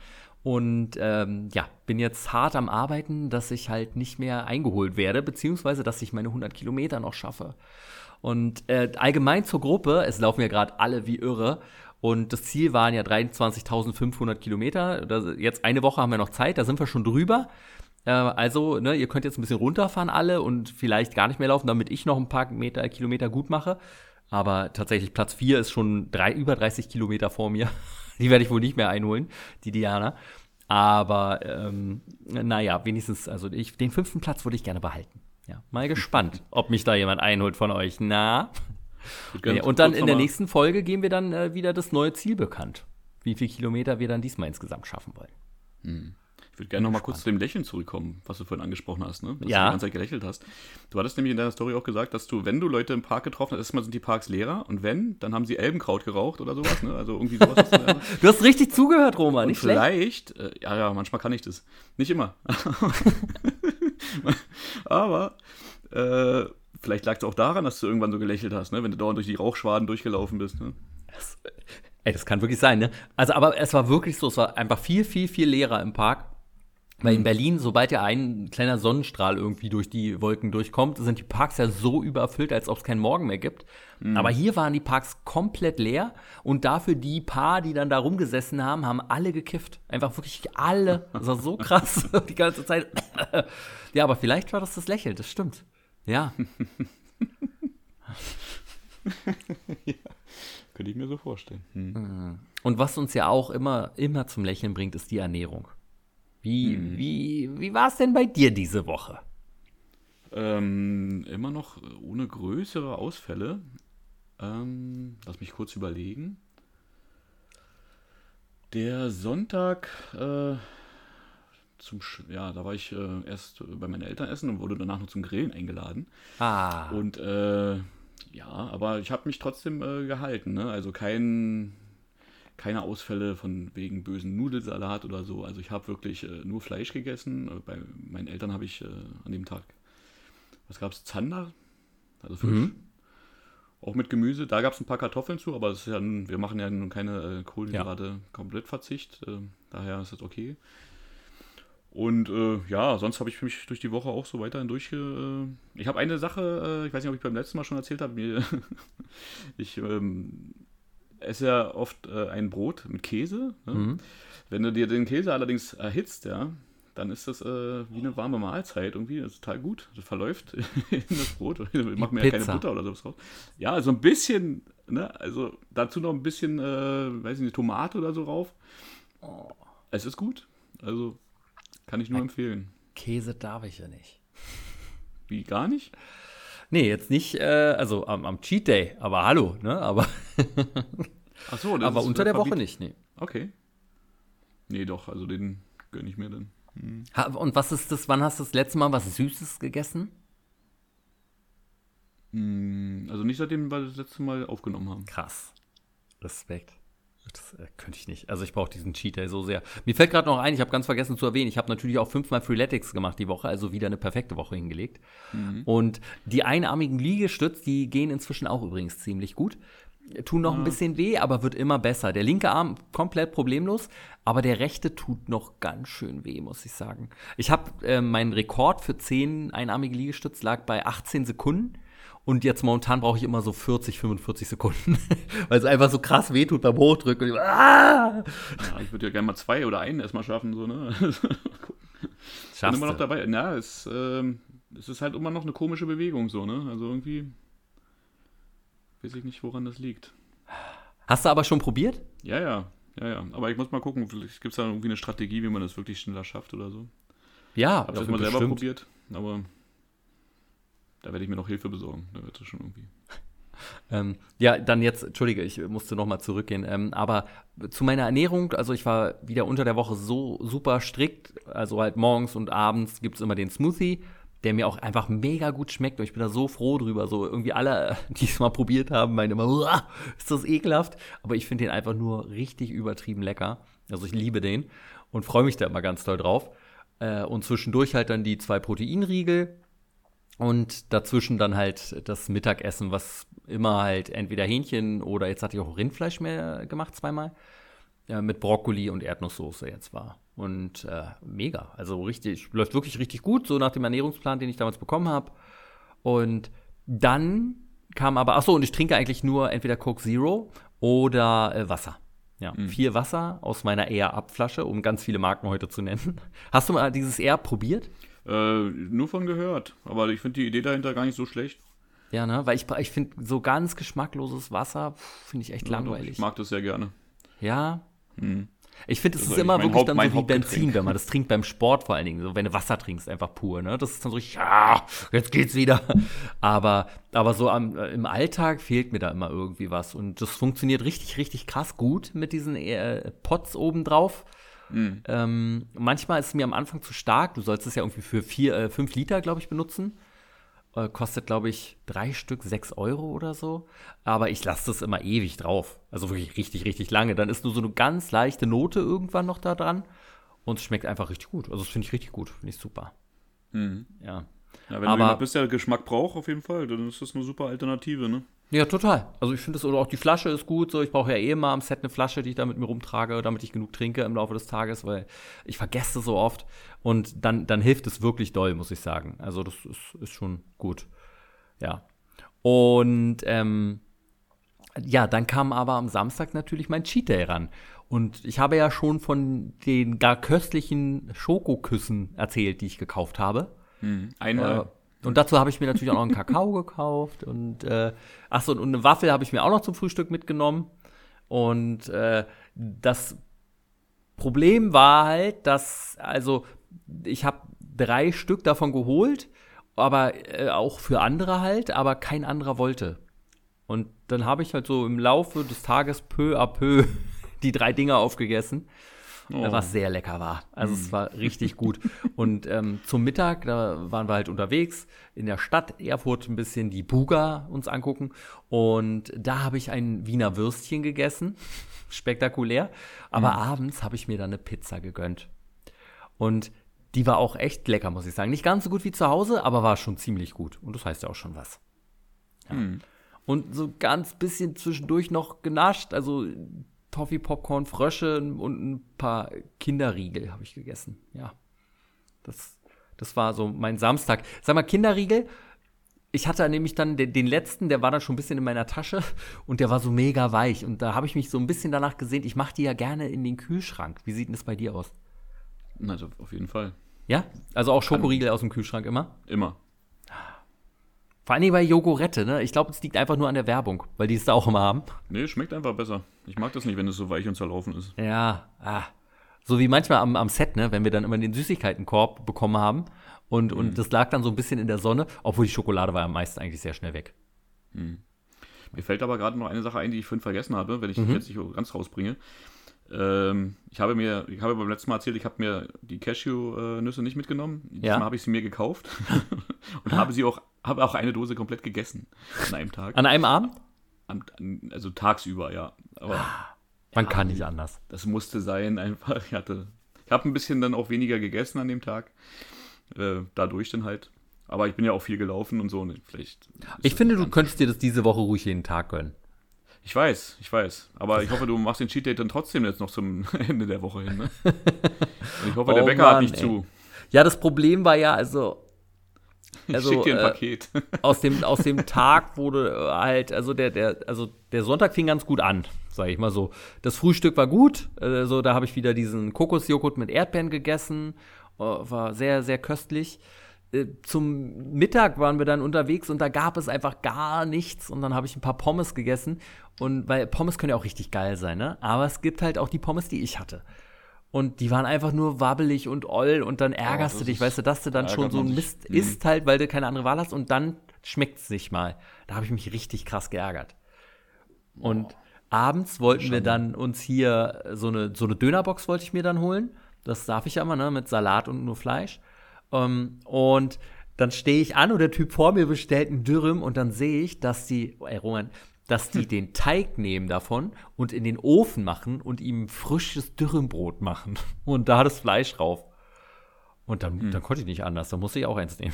Und ähm, ja, bin jetzt hart am Arbeiten, dass ich halt nicht mehr eingeholt werde, beziehungsweise dass ich meine 100 Kilometer noch schaffe. Und äh, allgemein zur Gruppe, es laufen ja gerade alle wie irre. Und das Ziel waren ja 23.500 Kilometer. Jetzt eine Woche haben wir noch Zeit, da sind wir schon drüber. Äh, also, ne, ihr könnt jetzt ein bisschen runterfahren alle und vielleicht gar nicht mehr laufen, damit ich noch ein paar Meter, Kilometer gut mache. Aber tatsächlich Platz 4 ist schon drei, über 30 Kilometer vor mir. Die werde ich wohl nicht mehr einholen, die Diana. Aber ähm, naja, wenigstens, also ich, den fünften Platz würde ich gerne behalten. Ja, mal gespannt, ob mich da jemand einholt von euch. Na? Ja, und dann in der nächsten Folge geben wir dann äh, wieder das neue Ziel bekannt. Wie viele Kilometer wir dann diesmal insgesamt schaffen wollen. Hm. Ich würde gerne noch mal kurz zu dem Lächeln zurückkommen, was du vorhin angesprochen hast, ne? Dass ja. du die ganze Zeit gelächelt hast. Du hattest nämlich in deiner Story auch gesagt, dass du, wenn du Leute im Park getroffen hast, erstmal sind die Parks leerer und wenn, dann haben sie Elbenkraut geraucht oder sowas, ne? Also irgendwie sowas. Hast du, du, hast richtig zugehört, Roman, nicht vielleicht, schlecht. Äh, ja, ja, manchmal kann ich das. Nicht immer. Aber äh, vielleicht lag es auch daran, dass du irgendwann so gelächelt hast, ne? Wenn du dauernd durch die Rauchschwaden durchgelaufen bist, ne? Das, ey, das kann wirklich sein, ne? Also, aber es war wirklich so, es war einfach viel, viel, viel leerer im Park. Weil in mhm. Berlin, sobald ja ein kleiner Sonnenstrahl irgendwie durch die Wolken durchkommt, sind die Parks ja so überfüllt, als ob es keinen Morgen mehr gibt. Mhm. Aber hier waren die Parks komplett leer und dafür die paar, die dann da rumgesessen haben, haben alle gekifft. Einfach wirklich alle. Das war so krass die ganze Zeit. ja, aber vielleicht war das das Lächeln, das stimmt. Ja. ja. Könnte ich mir so vorstellen. Hm. Und was uns ja auch immer, immer zum Lächeln bringt, ist die Ernährung. Wie, hm. wie, wie war es denn bei dir diese Woche? Ähm, immer noch ohne größere Ausfälle. Ähm, lass mich kurz überlegen. Der Sonntag, äh, zum, ja, da war ich äh, erst bei meinen Eltern essen und wurde danach noch zum Grillen eingeladen. Ah. Und äh, ja, aber ich habe mich trotzdem äh, gehalten. Ne? Also kein keine Ausfälle von wegen bösen Nudelsalat oder so. Also ich habe wirklich äh, nur Fleisch gegessen. Äh, bei meinen Eltern habe ich äh, an dem Tag, was gab es? Zander, also Fisch. Mhm. Auch mit Gemüse. Da gab es ein paar Kartoffeln zu, aber ja, wir machen ja nun keine äh, Kohlenhydrate ja. komplett Verzicht. Äh, daher ist das okay. Und äh, ja, sonst habe ich mich durch die Woche auch so weiterhin durchge. ich habe eine Sache, ich weiß nicht, ob ich beim letzten Mal schon erzählt habe. ich ähm, esse ja oft äh, ein Brot mit Käse. Ne? Mhm. Wenn du dir den Käse allerdings erhitzt, ja, dann ist das äh, wie eine warme Mahlzeit irgendwie. Das ist total gut. Das verläuft in das Brot. Ich mache mir ja keine. Butter oder sowas drauf. Ja, so ein bisschen, ne? Also dazu noch ein bisschen, äh, weiß ich nicht, Tomate oder so rauf. Es ist gut. Also kann ich nur empfehlen. Käse darf ich ja nicht. Wie, gar nicht? Nee, jetzt nicht, äh, also am, am Cheat Day, aber hallo, ne? Aber, Ach so, das aber ist unter der Woche nicht, nee. Okay. Nee, doch, also den gönne ich mir dann. Ha, und was ist das, wann hast du das letzte Mal was Süßes gegessen? Hm, Also nicht seitdem wir das letzte Mal aufgenommen haben. Krass. Respekt. Das äh, könnte ich nicht. Also ich brauche diesen Cheat Day so sehr. Mir fällt gerade noch ein, ich habe ganz vergessen zu erwähnen, ich habe natürlich auch fünfmal Freeletics gemacht die Woche, also wieder eine perfekte Woche hingelegt. Und die einarmigen Liegestütz, die gehen inzwischen auch übrigens ziemlich gut. Tun noch ein bisschen weh, aber wird immer besser. Der linke Arm komplett problemlos, aber der rechte tut noch ganz schön weh, muss ich sagen. Ich habe äh, meinen Rekord für 10 einarmige Liegestütz lag bei 18 Sekunden. Und jetzt momentan brauche ich immer so 40, 45 Sekunden, weil es einfach so krass wehtut beim Hochdrücken. Ich, ah! Ja, ich würde ja gerne mal zwei oder einen erstmal schaffen, so, ne? Bin Schaffst immer noch dabei. Ja, es, ähm, es ist halt immer noch eine komische Bewegung, so, ne? Also irgendwie weiß ich nicht, woran das liegt. Hast du aber schon probiert? Ja, ja, ja, ja. Aber ich muss mal gucken, vielleicht gibt es da irgendwie eine Strategie, wie man das wirklich schneller schafft oder so. Ja, Hab das mal selber probiert, aber da werde ich mir noch Hilfe besorgen. Da wird es schon irgendwie. Ähm, ja, dann jetzt, entschuldige, ich musste noch mal zurückgehen. Ähm, aber zu meiner Ernährung, also ich war wieder unter der Woche so super strikt. Also halt morgens und abends gibt es immer den Smoothie, der mir auch einfach mega gut schmeckt. Und ich bin da so froh drüber. So irgendwie alle, die es mal probiert haben, meinen immer, "Uah, ist das ekelhaft. Aber ich finde den einfach nur richtig übertrieben lecker. Also ich liebe den und freue mich da immer ganz toll drauf. Äh, und zwischendurch halt dann die zwei Proteinriegel und dazwischen dann halt das Mittagessen, was immer halt entweder Hähnchen oder jetzt hatte ich auch Rindfleisch mehr gemacht zweimal. Ja, mit Brokkoli und Erdnusssoße jetzt war. Und äh, mega. Also richtig, läuft wirklich richtig gut, so nach dem Ernährungsplan, den ich damals bekommen habe. Und dann kam aber, achso, und ich trinke eigentlich nur entweder Coke Zero oder äh, Wasser. Ja, vier Wasser aus meiner Air Up-Flasche, um ganz viele Marken heute zu nennen. Hast du mal dieses Air probiert? Äh, nur von gehört. Aber ich finde die Idee dahinter gar nicht so schlecht. Ja, ne? Weil ich, ich finde, so ganz geschmackloses Wasser finde ich echt Ja, doch, langweilig. Ich mag das sehr gerne. Ja. Hm. Ich finde, es ist ist immer wirklich Haupt- dann so wie. Benzin, wenn man das trinkt beim Sport vor allen Dingen. So, wenn du Wasser trinkst, einfach pur, ne? Das ist dann so richtig, ja, jetzt geht's wieder. Aber, aber so am, äh, im Alltag fehlt mir da immer irgendwie was. Und das funktioniert richtig, richtig krass gut mit diesen äh, Pots obendrauf. Hm. Ähm, manchmal ist es mir am Anfang zu stark. Du sollst es ja irgendwie für vier, äh, fünf Liter, glaube ich, benutzen. Äh, kostet, glaube ich, drei Stück sechs Euro oder so. Aber ich lasse das immer ewig drauf. Also wirklich richtig, richtig lange. Dann ist nur so eine ganz leichte Note irgendwann noch da dran. Und es schmeckt einfach richtig gut. Also das finde ich richtig gut. Finde ich super. Mhm. Ja. Ja, wenn Aber- du jemand bist, der Geschmack braucht, auf jeden Fall, dann ist das eine super Alternative, ne? Ja, total. Also ich finde es, oder auch die Flasche ist gut. So, ich brauche ja eh immer am Set eine Flasche, die ich da mit mir rumtrage, damit ich genug trinke im Laufe des Tages, weil ich vergesse so oft. Und dann, dann hilft es wirklich doll, muss ich sagen. Also das ist, ist schon gut. Ja. Und ähm, ja, dann kam aber am Samstag natürlich mein Cheat Day ran. Und ich habe ja schon von den gar köstlichen Schokoküssen erzählt, die ich gekauft habe. Einmal. Äh, und dazu habe ich mir natürlich auch noch einen Kakao gekauft und äh, ach so, und eine Waffel habe ich mir auch noch zum Frühstück mitgenommen. Und äh, das Problem war halt, dass, also ich habe drei Stück davon geholt, aber äh, auch für andere halt, aber kein anderer wollte. Und dann habe ich halt so im Laufe des Tages peu à peu die drei Dinger aufgegessen. Oh. Was sehr lecker war. Also es war richtig gut. Und ähm, zum Mittag, da waren wir halt unterwegs in der Stadt Erfurt ein bisschen die Buga uns angucken. Und da habe ich ein Wiener Würstchen gegessen. Spektakulär. Aber abends habe ich mir dann eine Pizza gegönnt. Und die war auch echt lecker, muss ich sagen. Nicht ganz so gut wie zu Hause, aber war schon ziemlich gut. Und das heißt ja auch schon was. Ja. Und so ganz bisschen zwischendurch noch genascht. Also Toffee, Popcorn, Frösche und ein paar Kinderriegel habe ich gegessen. Ja. Das, das war so mein Samstag. Sag mal, Kinderriegel, ich hatte nämlich dann den, den, letzten, der war dann schon ein bisschen in meiner Tasche und der war so mega weich. Und da habe ich mich so ein bisschen danach gesehen, ich mache die ja gerne in den Kühlschrank. Wie sieht denn das bei dir aus? Also auf jeden Fall. Ja? Also auch Schokoriegel aus dem Kühlschrank immer? Immer. Vor allem bei Jogurette, ne? Ich glaube, es liegt einfach nur an der Werbung, weil die es da auch immer haben. Nee, schmeckt einfach besser. Ich mag das nicht, wenn es so weich und zerlaufen ist. Ja, ah. So wie manchmal am, am Set, ne? Wenn wir dann immer den Süßigkeitenkorb bekommen haben und, mhm. und das lag dann so ein bisschen in der Sonne, obwohl die Schokolade war am meisten eigentlich sehr schnell weg. Mhm. Mir fällt aber gerade noch eine Sache ein, die ich vorhin vergessen habe, wenn ich mhm. jetzt nicht ganz rausbringe. Ähm, ich habe mir, ich habe beim letzten Mal erzählt, ich habe mir die Cashew-Nüsse nicht mitgenommen. Diesmal ja. habe ich sie mir gekauft und habe sie auch, habe auch eine Dose komplett gegessen an einem Tag. An einem Abend? An, also tagsüber, ja. Aber man ja, kann nicht anders. Das musste sein, einfach. Ich hatte, ich habe ein bisschen dann auch weniger gegessen an dem Tag. Äh, dadurch dann halt. Aber ich bin ja auch viel gelaufen und so. Und vielleicht. Ich finde, du könntest dir das diese Woche ruhig jeden Tag gönnen. Ich weiß, ich weiß. Aber ich hoffe, du machst den Cheat Day dann trotzdem jetzt noch zum Ende der Woche hin. Ne? Und ich hoffe, oh der Bäcker Mann, hat nicht ey. zu. Ja, das Problem war ja, also. Also schick dir ein äh, Paket. Aus dem, aus dem Tag wurde halt, also der, der, also der Sonntag fing ganz gut an, sage ich mal so. Das Frühstück war gut. Also da habe ich wieder diesen Kokosjoghurt mit Erdbeeren gegessen. Oh, war sehr, sehr köstlich. Äh, zum Mittag waren wir dann unterwegs und da gab es einfach gar nichts und dann habe ich ein paar Pommes gegessen und weil Pommes können ja auch richtig geil sein, ne? Aber es gibt halt auch die Pommes, die ich hatte. Und die waren einfach nur wabbelig und oll und dann ärgerst oh, du dich, weißt du, dass du dann schon so ein Mist mhm. isst halt, weil du keine andere Wahl hast und dann schmeckt es nicht mal. Da habe ich mich richtig krass geärgert. Und oh, abends wollten schon. wir dann uns hier so eine, so eine Dönerbox wollte ich mir dann holen. Das darf ich ja immer, ne, mit Salat und nur Fleisch. Um, ähm, und dann stehe ich an und der Typ vor mir bestellt einen Dürüm und dann sehe ich, dass die, ey Roman, dass die hm. den Teig nehmen davon und in den Ofen machen und ihm frisches Dürrembrot machen und da das Fleisch drauf. Und dann, hm. dann konnte ich nicht anders, da musste ich auch eins nehmen.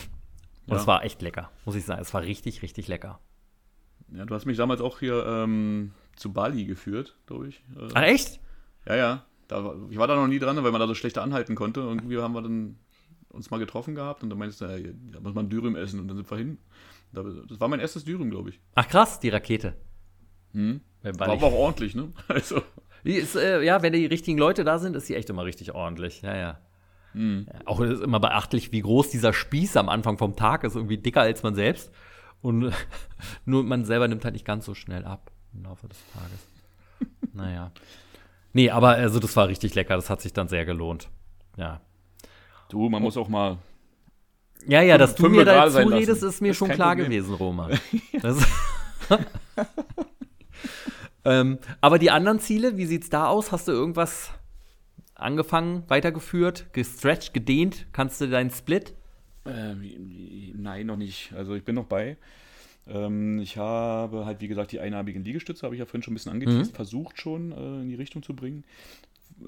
Und es war echt lecker, muss ich sagen. Es war richtig, richtig lecker. Ja, du hast mich damals auch hier ähm, zu Bali geführt, glaube ich. Äh, Ach, echt? Ja, ja. Da, ich war da noch nie dran, weil man da so schlecht anhalten konnte. Und irgendwie haben wir dann uns mal getroffen gehabt und dann meinst du, ja, da muss man Dürüm essen und dann sind wir hin. Das war mein erstes Dürüm, glaube ich. Ach krass, die Rakete. Hm. War aber auch ordentlich, ne? Also. Ist, äh, ja, wenn die richtigen Leute da sind, ist sie echt immer richtig ordentlich. Ja, ja. Hm. ja auch ist immer beachtlich, wie groß dieser Spieß am Anfang vom Tag ist. Irgendwie dicker als man selbst. Und nur man selber nimmt halt nicht ganz so schnell ab im Laufe des Tages. naja. Nee, aber also das war richtig lecker. Das hat sich dann sehr gelohnt. Ja. Du, man oh. muss auch mal. Ja, ja, dass du mir da zuredest, ist mir schon klar Problem. gewesen, Roma. ähm, aber die anderen Ziele, wie sieht's da aus? Hast du irgendwas angefangen, weitergeführt, gestretched, gedehnt? Kannst du deinen Split? Ähm, nein, noch nicht. Also ich bin noch bei. Ähm, ich habe halt, wie gesagt, die einarmigen Liegestütze, habe ich ja vorhin schon ein bisschen angeteased, mhm. versucht schon äh, in die Richtung zu bringen. Äh,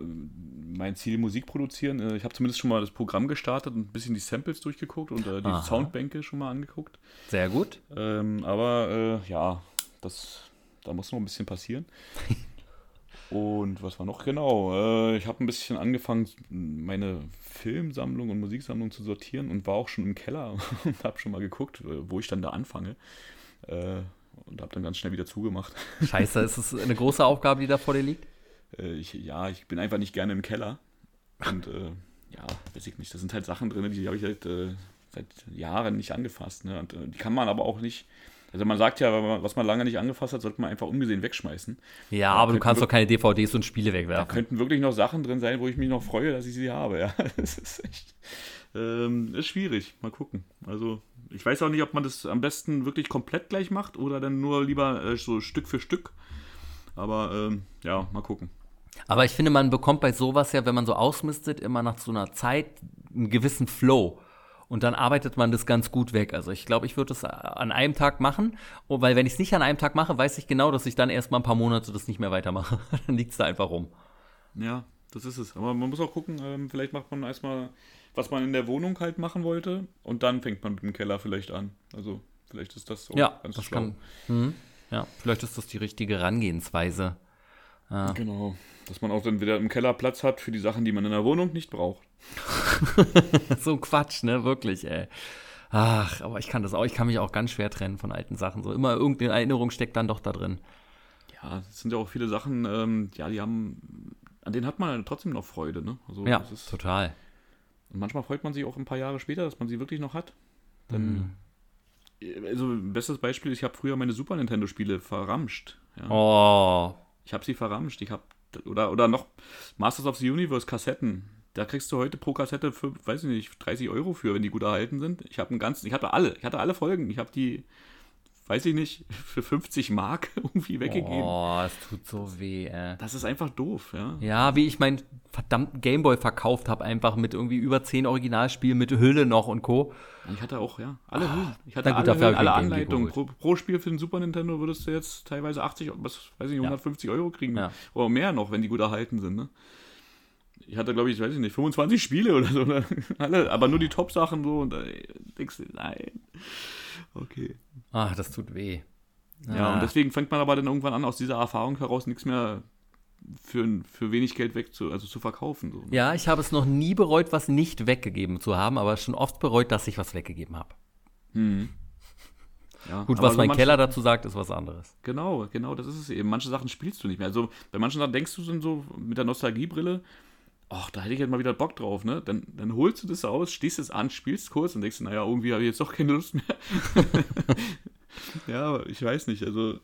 mein Ziel Musik produzieren. Äh, ich habe zumindest schon mal das Programm gestartet und ein bisschen die Samples durchgeguckt und äh, die Aha. Soundbänke schon mal angeguckt. Sehr gut. Ähm, aber äh, ja, das, da muss noch ein bisschen passieren. und was war noch genau? Äh, ich habe ein bisschen angefangen, meine Filmsammlung und Musiksammlung zu sortieren und war auch schon im Keller und habe schon mal geguckt, wo ich dann da anfange. und habe dann ganz schnell wieder zugemacht. Scheiße, ist es eine große Aufgabe, die da vor dir liegt? äh, ich, ja, ich bin einfach nicht gerne im Keller. Und äh, ja, weiß ich nicht, da sind halt Sachen drin, die habe ich halt äh, seit Jahren nicht angefasst. Ne? Und äh, die kann man aber auch nicht. Also man sagt ja, was man lange nicht angefasst hat, sollte man einfach ungesehen wegschmeißen. Ja, aber du kannst doch keine DVDs und Spiele wegwerfen. Da könnten wirklich noch Sachen drin sein, wo ich mich noch freue, dass ich sie habe. Ja, das ist echt. Ähm, ist schwierig. Mal gucken. Also ich weiß auch nicht, ob man das am besten wirklich komplett gleich macht oder dann nur lieber äh, so Stück für Stück. Aber ähm, ja, mal gucken. Aber ich finde, man bekommt bei sowas ja, wenn man so ausmistet, immer nach so einer Zeit einen gewissen Flow. Und dann arbeitet man das ganz gut weg. Also ich glaube, ich würde das an einem Tag machen, weil wenn ich es nicht an einem Tag mache, weiß ich genau, dass ich dann erst mal ein paar Monate das nicht mehr weitermache. dann liegt es da einfach rum. Ja, das ist es. Aber man muss auch gucken, ähm, vielleicht macht man erstmal, was man in der Wohnung halt machen wollte und dann fängt man mit dem Keller vielleicht an. Also vielleicht ist das auch ja, ganz das schlau. Kann, mh, ja, vielleicht ist das die richtige Herangehensweise. Ja. Genau. Dass man auch dann wieder im Keller Platz hat für die Sachen, die man in der Wohnung nicht braucht. so Quatsch, ne? Wirklich, ey. Ach, aber ich kann das auch, ich kann mich auch ganz schwer trennen von alten Sachen. So immer irgendeine Erinnerung steckt dann doch da drin. Ja, es sind ja auch viele Sachen, ähm, ja, die haben, an denen hat man trotzdem noch Freude, ne? Also, ja, total. Und manchmal freut man sich auch ein paar Jahre später, dass man sie wirklich noch hat. Dann, mhm. also, bestes Beispiel, ich habe früher meine Super Nintendo-Spiele verramscht. Ja. Oh. Ich habe sie verramscht. Ich habe, oder, oder noch Masters of the Universe Kassetten. Da kriegst du heute pro Kassette für, weiß ich nicht, 30 Euro für, wenn die gut erhalten sind. Ich habe einen ganzen, ich hatte alle, ich hatte alle Folgen. Ich habe die weiß ich nicht, für 50 Mark irgendwie weggegeben. Oh, es tut so weh, ey. Das ist einfach doof, ja. Ja, wie ich meinen verdammten Gameboy verkauft habe, einfach mit irgendwie über 10 Originalspielen mit Hülle noch und Co. Ich hatte auch, ja, alle oh, Hüllen. Ich hatte gut, alle, Hüllen, alle Anleitungen. Pro, pro, Spiel für den Super Nintendo würdest du jetzt teilweise 80, was weiß ich, 150 ja. Euro kriegen. Ja. Oder mehr noch, wenn die gut erhalten sind, ne? Ich hatte, glaube ich, weiß ich nicht, 25 Spiele oder so. Ne? Alle, aber nur die Top-Sachen so und da denkst du, nein. Okay. Ach, das tut weh. Ja, ah. und deswegen fängt man aber dann irgendwann an, aus dieser Erfahrung heraus nichts mehr für, für wenig Geld weg zu, also zu verkaufen. So. Ja, ich habe es noch nie bereut, was nicht weggegeben zu haben, aber schon oft bereut, dass ich was weggegeben habe. Hm. Ja, Gut, was so mein Keller dazu sagt, ist was anderes. Genau, genau, das ist es eben. Manche Sachen spielst du nicht mehr. Also bei manchen Sachen denkst du dann so mit der Nostalgiebrille, ach, da hätte ich jetzt mal wieder Bock drauf, ne? Dann, dann holst du das aus, stehst es an, spielst kurz und denkst, naja, irgendwie habe ich jetzt doch keine Lust mehr. ja, ich weiß nicht, also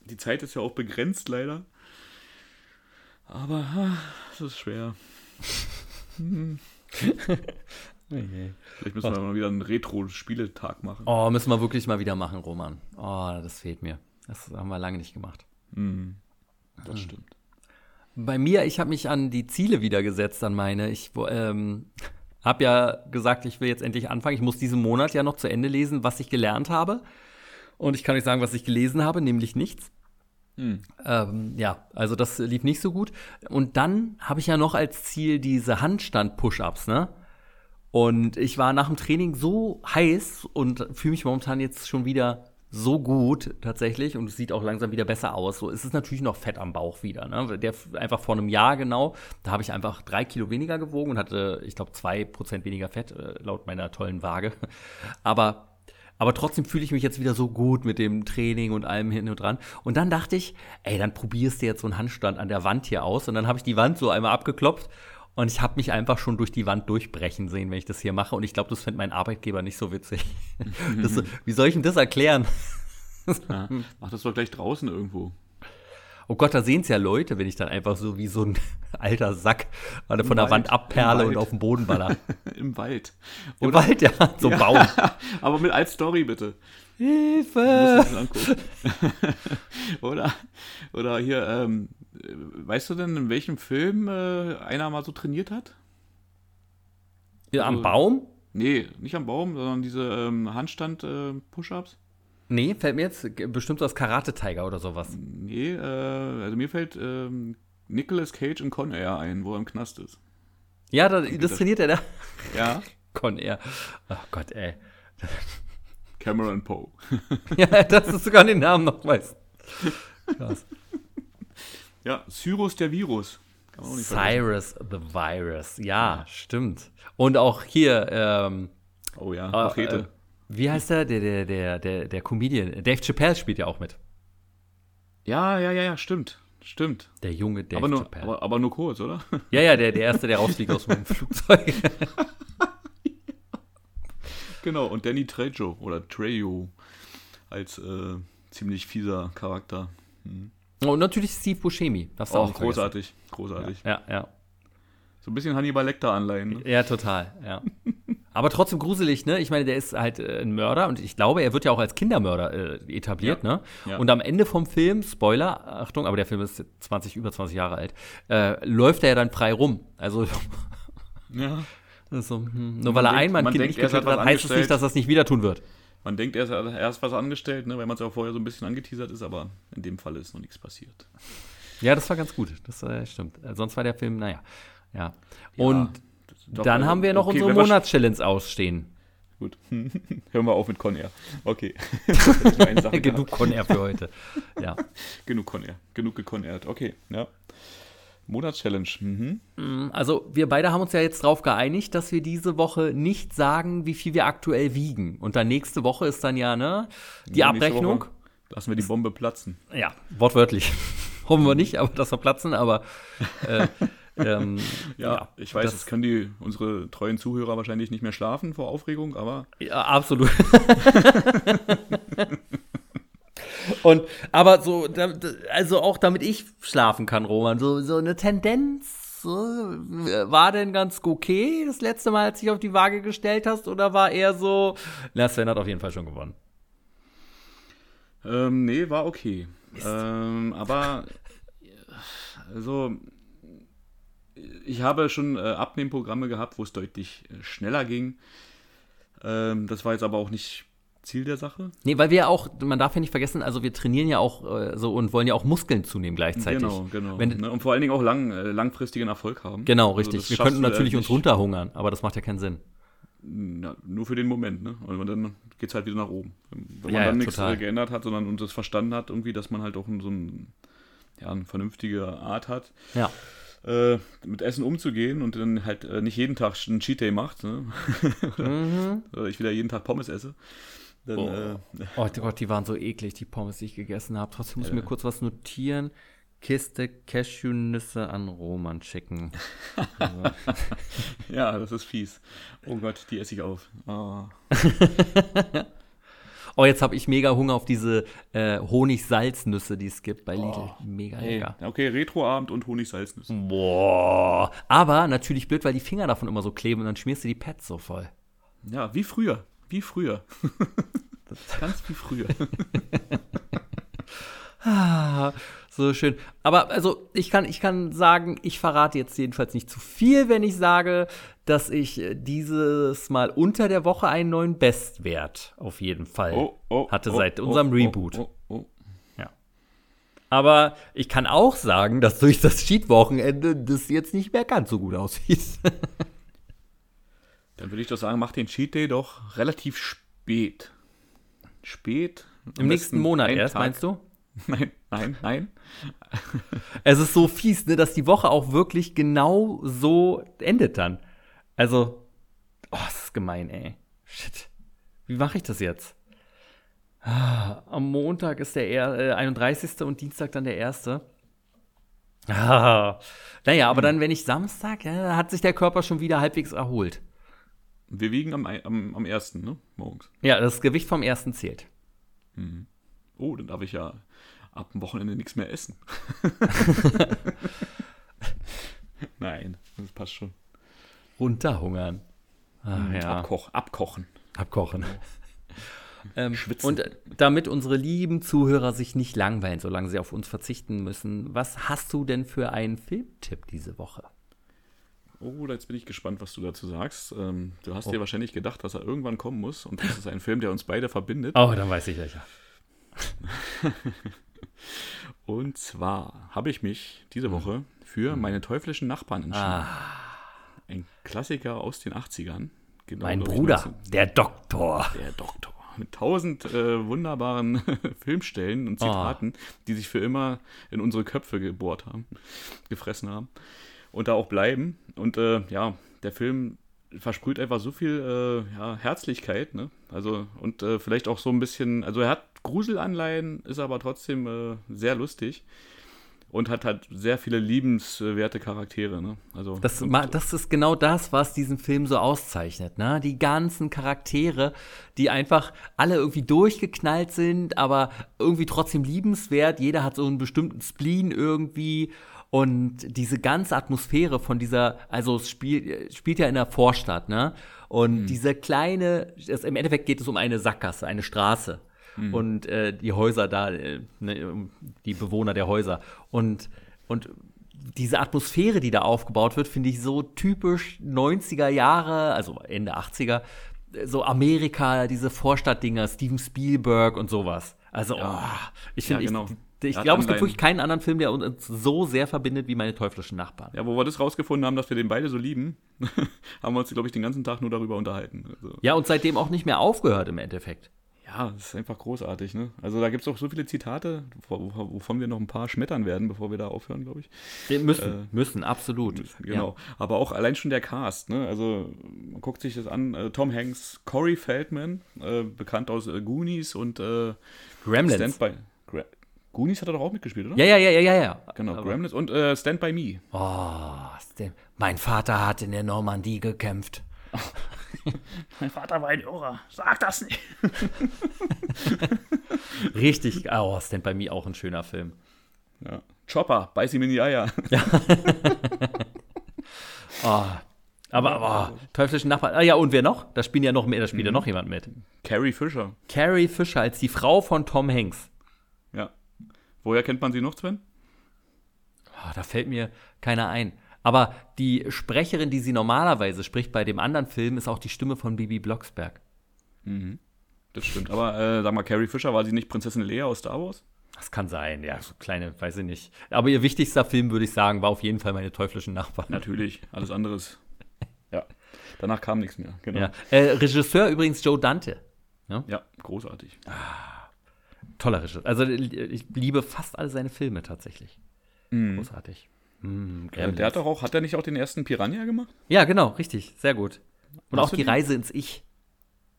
die Zeit ist ja auch begrenzt leider. Aber es ist schwer. Okay. Vielleicht müssen wir mal wieder einen Retro-Spieletag machen. Oh, müssen wir wirklich mal wieder machen, Roman. Oh, das fehlt mir. Das haben wir lange nicht gemacht. Mm, das hm. stimmt. Bei mir, ich habe mich an die Ziele wieder gesetzt, an meine. Ich ähm, habe ja gesagt, ich will jetzt endlich anfangen. Ich muss diesen Monat ja noch zu Ende lesen, was ich gelernt habe. Und ich kann euch sagen, was ich gelesen habe, nämlich nichts. Hm. Ähm, ja, also das lief nicht so gut. Und dann habe ich ja noch als Ziel diese Handstand-Push-Ups, ne? Und ich war nach dem Training so heiß und fühle mich momentan jetzt schon wieder so gut tatsächlich und es sieht auch langsam wieder besser aus. So ist es natürlich noch Fett am Bauch wieder. Ne? Der einfach vor einem Jahr genau, da habe ich einfach drei Kilo weniger gewogen und hatte, ich glaube, zwei Prozent weniger Fett äh, laut meiner tollen Waage. Aber aber trotzdem fühle ich mich jetzt wieder so gut mit dem Training und allem hin und dran. Und dann dachte ich, ey, dann probierst du jetzt so einen Handstand an der Wand hier aus. Und dann habe ich die Wand so einmal abgeklopft und ich habe mich einfach schon durch die Wand durchbrechen sehen, wenn ich das hier mache. Und ich glaube, das fände mein Arbeitgeber nicht so witzig. Das, wie soll ich ihm das erklären? Ja, mach das doch gleich draußen irgendwo. Oh Gott, da sehen es ja Leute, wenn ich dann einfach so wie so ein alter Sack von Im der Wald, Wand abperle und auf den Boden baller. Im Wald. Oder? Im Wald, ja, so ja. Baum. Aber mit als Story bitte. Hilfe! oder, oder hier, ähm, weißt du denn, in welchem Film äh, einer mal so trainiert hat? Ja, also, am Baum? Nee, nicht am Baum, sondern diese ähm, Handstand-Push-Ups. Äh, nee, fällt mir jetzt bestimmt so aus Karate Tiger oder sowas. Nee, äh, also mir fällt ähm, Nicolas Cage in Con Air ein, wo er im Knast ist. Ja, das, das trainiert er da. Ja. Con Air. Oh Gott, ey. Cameron Poe. ja, dass du sogar den Namen noch weißt. Krass. Ja, Cyrus der Virus. Cyrus the Virus. Ja, stimmt. Und auch hier. Ähm, oh ja, äh, Machete. Äh, wie heißt der? Der, der, der, der, der Comedian. Dave Chappelle spielt ja auch mit. Ja, ja, ja, ja, stimmt. Stimmt. Der junge Dave aber nur, Chappelle. Aber, aber, nur kurz, oder? Ja, ja, der, der Erste, der rausfliegt aus dem Flugzeug. genau, und Danny Trejo oder Trejo als äh, ziemlich fieser Charakter. Mhm. Und natürlich Steve Buscemi. Das auch großartig, vergessen. großartig. Ja, ja, ja. So ein bisschen Hannibal Lecter-Anleihen. Ne? Ja, total, ja. Aber trotzdem gruselig, ne? Ich meine, der ist halt äh, ein Mörder und ich glaube, er wird ja auch als Kindermörder äh, etabliert, ja. ne? Ja. Und am Ende vom Film, Spoiler, Achtung, aber der Film ist 20, über 20 Jahre alt, äh, läuft er ja dann frei rum. Also. ja. So, hm, nur weil er einmal ein Kind denkt, nicht getötet hat, heißt es das nicht, dass er es nicht wieder tun wird. Man denkt, er ist erst was angestellt, ne, weil man es ja vorher so ein bisschen angeteasert ist, aber in dem Fall ist noch nichts passiert. Ja, das war ganz gut. Das äh, stimmt. Äh, sonst war der Film, naja. Ja. Und ja, dann also, haben wir noch okay, unsere Monatschallenge ausstehen. Gut. Hören wir auf mit Conair. Okay. Genug Conair für heute. Ja. Genug Conair. Genug geconairt. Okay, ja. Monatschallenge. Mhm. Also wir beide haben uns ja jetzt darauf geeinigt, dass wir diese Woche nicht sagen, wie viel wir aktuell wiegen. Und dann nächste Woche ist dann ja ne die Ja, Abrechnung. Lassen wir die Bombe platzen. Ja, wortwörtlich. Hoffen wir nicht, aber dass wir platzen. Aber äh, ähm, Ja, ich weiß, das- das können die unsere treuen Zuhörer wahrscheinlich nicht mehr schlafen vor Aufregung, aber Ja, absolut. Und aber so, also auch damit ich schlafen kann, Roman, so, so eine Tendenz so, war denn ganz okay das letzte Mal, als du dich auf die Waage gestellt hast, oder war eher so, na, Sven hat auf jeden Fall schon gewonnen. ähm, nee, war okay. Ähm, aber also ich habe schon äh, Abnehmprogramme gehabt, wo es deutlich äh, schneller ging. Ähm, das war jetzt aber auch nicht Ziel der Sache. Nee, weil wir ja auch, man darf ja nicht vergessen, also wir trainieren ja auch äh, so und wollen ja auch Muskeln zunehmen gleichzeitig. Genau, genau. Wenn, ne? Und vor allen Dingen auch lang, äh, langfristigen Erfolg haben. Genau, Also richtig. wir könnten äh, natürlich uns runterhungern, aber das macht ja keinen Sinn. Ja, nur für den Moment, ne? Und dann geht es halt wieder nach oben. Wenn man Ja, ja, dann nichts total. äh, geändert hat, sondern und das verstanden hat, irgendwie, dass man halt auch so ein, ja, eine vernünftige Art hat, Ja. äh, mit Essen umzugehen und dann halt äh, nicht jeden Tag einen Cheat Day macht, ne? Mhm. Oder ich wieder jeden Tag Pommes esse. Dann, Oh. äh, Oh Gott, die waren so eklig, die Pommes, die ich gegessen habe. Trotzdem muss ich mir kurz was notieren. Kiste Cashewnüsse an Roman schicken. ja, das ist fies. Oh Gott, die esse ich auf. Ah. Oh, jetzt habe ich mega Hunger auf diese äh, Honig-Salznüsse, die es gibt bei Lidl. mega Hey, lecker. okay, Retroabend und Honigsalznüsse. Boah. Aber natürlich blöd, weil die Finger davon immer so kleben und dann schmierst du die Pads so voll. Ja, wie früher. Wie früher. das ist ganz wie früher. Ah, so schön. Aber also ich kann, ich kann sagen, ich verrate jetzt jedenfalls nicht zu viel, wenn ich sage, dass ich äh, dieses Mal unter der Woche einen neuen Bestwert auf jeden Fall hatte seit unserem Reboot. Oh, oh, Aber ich kann auch sagen, dass durch das Cheat-Wochenende das jetzt nicht mehr ganz so gut aussieht. Dann würde ich doch sagen, mach den Cheat Day doch relativ spät. Spät. Im nächsten Monat erst, meinst du? Nein, nein, nein. Es ist so fies, ne, dass die Woche auch wirklich genau so endet dann. Also, oh, das ist gemein, ey. Shit. Wie mache ich das jetzt? Ah, Am Montag ist der er, äh, 31. und Dienstag dann der 1. Ah, naja, aber dann, wenn ich Samstag, ja, hat sich der Körper schon wieder halbwegs erholt. Wir wiegen am, am, am 1. Ne? morgens. Ja, das Gewicht vom ersten zählt. Oh, dann darf ich ja ab dem Wochenende nichts mehr essen. nein, das passt schon. Runterhungern. Ah, ja. Abkoch, abkochen. Abkochen. Ähm, Schwitzen. und äh, damit unsere lieben Zuhörer sich nicht langweilen, solange sie auf uns verzichten müssen, was hast du denn für einen Filmtipp diese Woche? Oh, jetzt bin ich gespannt, was du dazu sagst. Ähm, du hast Oh. dir wahrscheinlich gedacht, dass er irgendwann kommen muss und das ist ein Film, der uns beide verbindet. Oh, dann weiß ich welcher. Und zwar habe ich mich diese Woche für meine teuflischen Nachbarn entschieden. Ah, Ein Klassiker aus den 80ern. Genau, mein Bruder, 19 der Doktor. Der Doktor. Mit tausend äh, wunderbaren Filmstellen und Zitaten, die sich für immer in unsere Köpfe gebohrt haben, gefressen haben und da auch bleiben. Und äh, ja, der Film versprüht einfach so viel äh, ja, Herzlichkeit, ne? Also und äh, vielleicht auch so ein bisschen, also er hat Gruselanleihen, ist aber trotzdem äh, sehr lustig und hat halt sehr viele liebenswerte Charaktere, ne? Also Das, das ist genau das, was diesen Film so auszeichnet. Ne? Die ganzen Charaktere, die einfach alle irgendwie durchgeknallt sind, aber irgendwie trotzdem liebenswert. Jeder hat so einen bestimmten Spleen irgendwie. Und diese ganze Atmosphäre von dieser, also es spielt, spielt ja in der Vorstadt, ne? Und diese kleine, es, im Endeffekt geht es um eine Sackgasse, eine Straße. Und äh, die Häuser da, äh, ne, die Bewohner der Häuser. Und, und diese Atmosphäre, die da aufgebaut wird, finde ich so typisch 90er Jahre, also Ende 80er, so Amerika, diese Vorstadtdinger, Steven Spielberg und sowas. Also, oh, ich finde, Ja, genau. ich, ich glaube, es gibt wirklich keinen anderen Film, der uns so sehr verbindet wie meine teuflischen Nachbarn. Ja, wo wir das rausgefunden haben, dass wir den beide so lieben, haben wir uns, glaube ich, den ganzen Tag nur darüber unterhalten. Also, Ja, und seitdem auch nicht mehr aufgehört im Endeffekt. ja, das ist einfach großartig, ne? Also da gibt es auch so viele Zitate, wovon wir noch ein paar schmettern werden, bevor wir da aufhören, glaube ich. Wir müssen, äh, müssen, absolut. Genau. Ja. Aber auch allein schon der Cast, ne? Also man guckt sich das an, äh, Tom Hanks, Corey Feldman, äh, bekannt aus äh, Goonies und äh, Gremlins. Stand by, Gra Goonies hat er doch auch mitgespielt, oder? Ja, ja, ja, ja, ja. ja. Genau, Aber Gremlins und äh, Stand by Me. Oh, mein Vater hat in der Normandie gekämpft. mein Vater war ein Irrer. Sag das nicht. Richtig, oh, Stand by Me auch ein schöner Film. Ja. Chopper, beiß ihm in die Eier. Ja. oh, aber oh, teuflischen Nachbarn. Ah ja, und wer noch? Da spielen ja noch mehr, da spielt mhm. ja noch jemand mit. Carrie Fisher. Carrie Fisher als die Frau von Tom Hanks. Woher kennt man sie noch, Sven? Oh, da fällt mir keiner ein. Aber die Sprecherin, die sie normalerweise spricht bei dem anderen Film, ist auch die Stimme von Bibi Blocksberg. Mhm. Das stimmt. Aber äh, sag mal, Carrie Fisher, war sie nicht Prinzessin Leia aus Star Wars? Das kann sein, ja, so kleine, weiß ich nicht. Aber ihr wichtigster Film, würde ich sagen, war auf jeden Fall meine teuflischen Nachbarn. Natürlich, alles anderes. ja. Danach kam nichts mehr. Genau. Ja. Äh, Regisseur übrigens Joe Dante. Ja, ja großartig. Ah, toller Regisseur. Also ich liebe fast alle seine Filme tatsächlich. Mhm. Großartig. Mm, der hat doch auch, hat er nicht auch den ersten Piranha gemacht? Ja, genau, richtig, sehr gut. Und Hast auch die den? Reise ins Ich.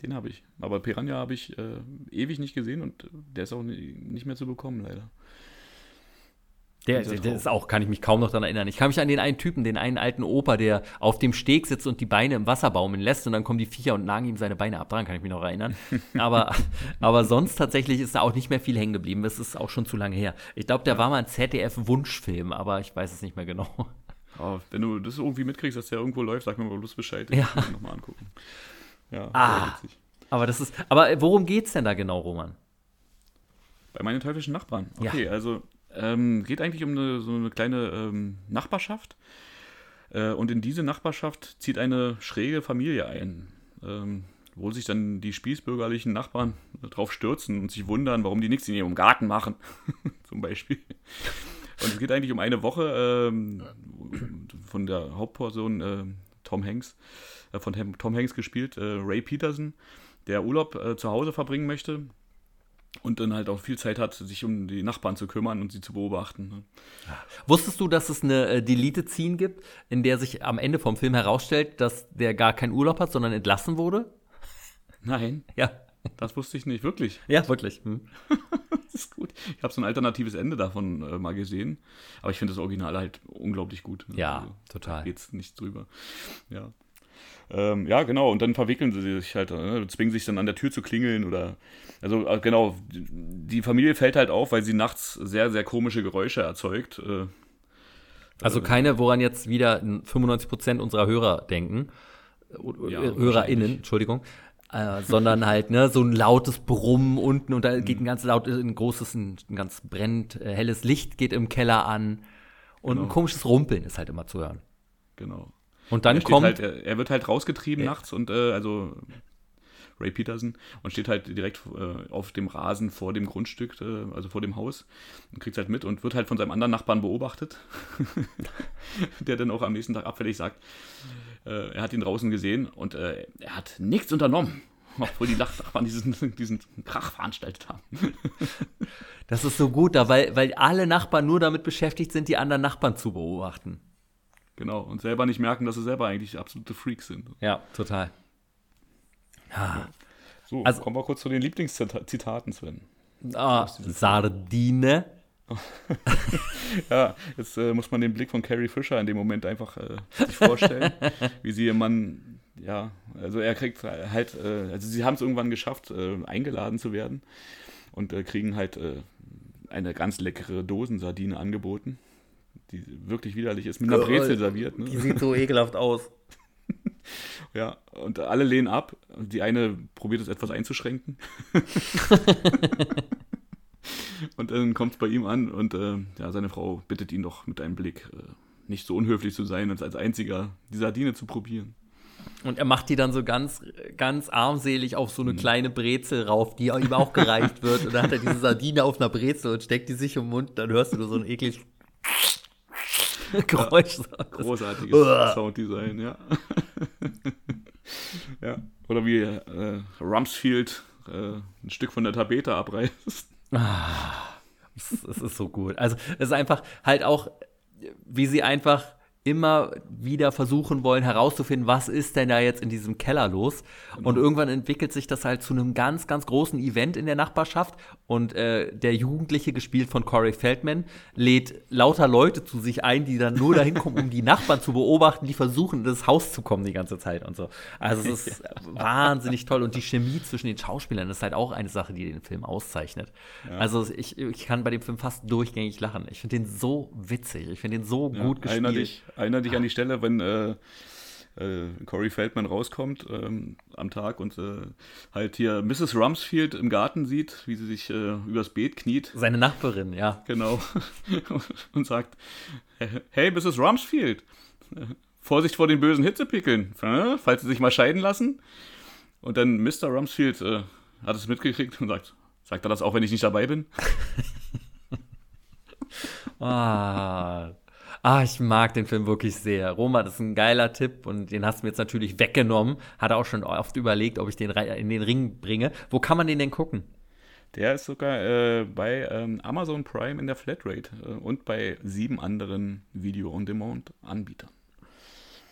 Den habe ich. Aber Piranha habe ich äh, ewig nicht gesehen und der ist auch nicht mehr zu bekommen, leider. Der, der, der, ist auch, kann ich mich kaum noch daran erinnern. Ich kann mich an den einen Typen, den einen alten Opa, der auf dem Steg sitzt und die Beine im Wasser baumeln lässt und dann kommen die Viecher und nagen ihm seine Beine ab. Daran kann ich mich noch erinnern. aber, aber sonst tatsächlich ist da auch nicht mehr viel hängen geblieben. Das ist auch schon zu lange her. Ich glaube, der war mal ein ZDF-Wunschfilm, aber ich weiß es nicht mehr genau. Oh, wenn du das irgendwie mitkriegst, dass der irgendwo läuft, sag mir mal bloß Bescheid. Ich ja. kann nochmal angucken. Ja, ah, aber das ist, aber worum geht's denn da genau, Roman? Bei meinen teuflischen Nachbarn. Okay, ja. also ähm, geht eigentlich um eine, so eine kleine ähm, Nachbarschaft. Äh, und in diese Nachbarschaft zieht eine schräge Familie ein. Ähm, wo sich dann die spießbürgerlichen Nachbarn drauf stürzen und sich wundern, warum die nichts in ihrem Garten machen. Zum Beispiel. Und es geht eigentlich um eine Woche ähm, von der Hauptperson äh, Tom Hanks, äh, von Tom Hanks gespielt, äh, Ray Peterson, der Urlaub äh, zu Hause verbringen möchte und dann halt auch viel Zeit hat, sich um die Nachbarn zu kümmern und sie zu beobachten. Ne? Wusstest du, dass es eine äh, Delete-Scene gibt, in der sich am Ende vom Film herausstellt, dass der gar keinen Urlaub hat, sondern entlassen wurde? Nein. Ja. Das wusste ich nicht, wirklich. Ja, wirklich. Hm. das ist gut. Ich habe so ein alternatives Ende davon äh, mal gesehen, aber ich finde das Original halt unglaublich gut. Ne? Ja, also, total. Da geht's nicht drüber. Ja. Ähm, ja, genau, und dann verwickeln sie sich halt, ne, zwingen sich dann an der Tür zu klingeln oder, also äh, genau, die Familie fällt halt auf, weil sie nachts sehr, sehr komische Geräusche erzeugt. Äh, also keine, woran jetzt wieder 95% unserer Hörer denken, äh, ja, HörerInnen, Entschuldigung, äh, sondern halt ne, so ein lautes Brummen unten und da geht ein ganz laut, ein großes, ein, ein ganz brennend äh, helles Licht geht im Keller an und genau. ein komisches Rumpeln ist halt immer zu hören. Genau. Und dann kommt. Halt, er, er, wird halt rausgetrieben ja. nachts und äh, also Ray Peterson und steht halt direkt äh, auf dem Rasen vor dem Grundstück, äh, also vor dem Haus und kriegt halt mit und wird halt von seinem anderen Nachbarn beobachtet, der dann auch am nächsten Tag abfällig sagt, äh, er hat ihn draußen gesehen und äh, er hat nichts unternommen, obwohl die Nachbarn diesen, diesen Krach veranstaltet haben. das ist so gut da, weil, weil alle Nachbarn nur damit beschäftigt sind, die anderen Nachbarn zu beobachten. Genau, und selber nicht merken, dass sie selber eigentlich absolute Freaks sind. Ja, total. Ja. So, also, kommen wir kurz zu den Lieblingszitaten, Sven. Ah, Sardine. ja, jetzt äh, muss man den Blick von Carrie Fisher in dem Moment einfach äh, sich vorstellen, wie sie ihr Mann, ja, also er kriegt halt, äh, also sie haben es irgendwann geschafft, äh, eingeladen zu werden und äh, kriegen halt äh, eine ganz leckere Dosensardine angeboten die wirklich widerlich ist, mit einer Brezel serviert. Ne? Die sieht so ekelhaft aus. ja, und alle lehnen ab. Die eine probiert es etwas einzuschränken. und dann kommt es bei ihm an und äh, ja, seine Frau bittet ihn doch mit einem Blick, äh, nicht so unhöflich zu sein, als als einziger die Sardine zu probieren. Und er macht die dann so ganz, ganz armselig auf so eine mhm. kleine Brezel rauf, die ihm auch gereicht wird. Und dann hat er diese Sardine auf einer Brezel und steckt die sich im Mund. Dann hörst du nur so ein eklig Geräusch. Ja, großartiges. Sounddesign, ja. ja. Oder wie äh, Rumsfield äh, ein Stück von der Tapete abreißt. Ah, es, es ist so gut. Also es ist einfach halt auch, wie sie einfach immer wieder versuchen wollen herauszufinden, was ist denn da jetzt in diesem Keller los. Genau. Und irgendwann entwickelt sich das halt zu einem ganz, ganz großen Event in der Nachbarschaft. Und äh, der Jugendliche, gespielt von Corey Feldman, lädt lauter Leute zu sich ein, die dann nur dahin kommen, um die Nachbarn zu beobachten, die versuchen, in das Haus zu kommen die ganze Zeit und so. Also es ist wahnsinnig toll. Und die Chemie zwischen den Schauspielern ist halt auch eine Sache, die den Film auszeichnet. Ja. Also ich, ich kann bei dem Film fast durchgängig lachen. Ich finde den so witzig. Ich finde den so ja, gut gespielt. Erinnere dich an die Stelle, wenn äh, äh, Corey Feldman rauskommt ähm, am Tag und äh, halt hier Mrs. Rumsfield im Garten sieht, wie sie sich äh, übers Beet kniet. Seine Nachbarin, ja. Genau. und sagt, hey, Mrs. Rumsfield, Vorsicht vor den bösen Hitzepickeln, falls sie sich mal scheiden lassen. Und dann Mr. Rumsfield äh, hat es mitgekriegt und sagt, sagt er das auch, wenn ich nicht dabei bin? ah, Ah, ich mag den Film wirklich sehr. Roma, das ist ein geiler Tipp und den hast du mir jetzt natürlich weggenommen. Hat auch schon oft überlegt, ob ich den in den Ring bringe. Wo kann man den denn gucken? Der ist sogar äh, bei ähm, Amazon Prime in der Flatrate äh, und bei sieben anderen Video-on-Demand-Anbietern.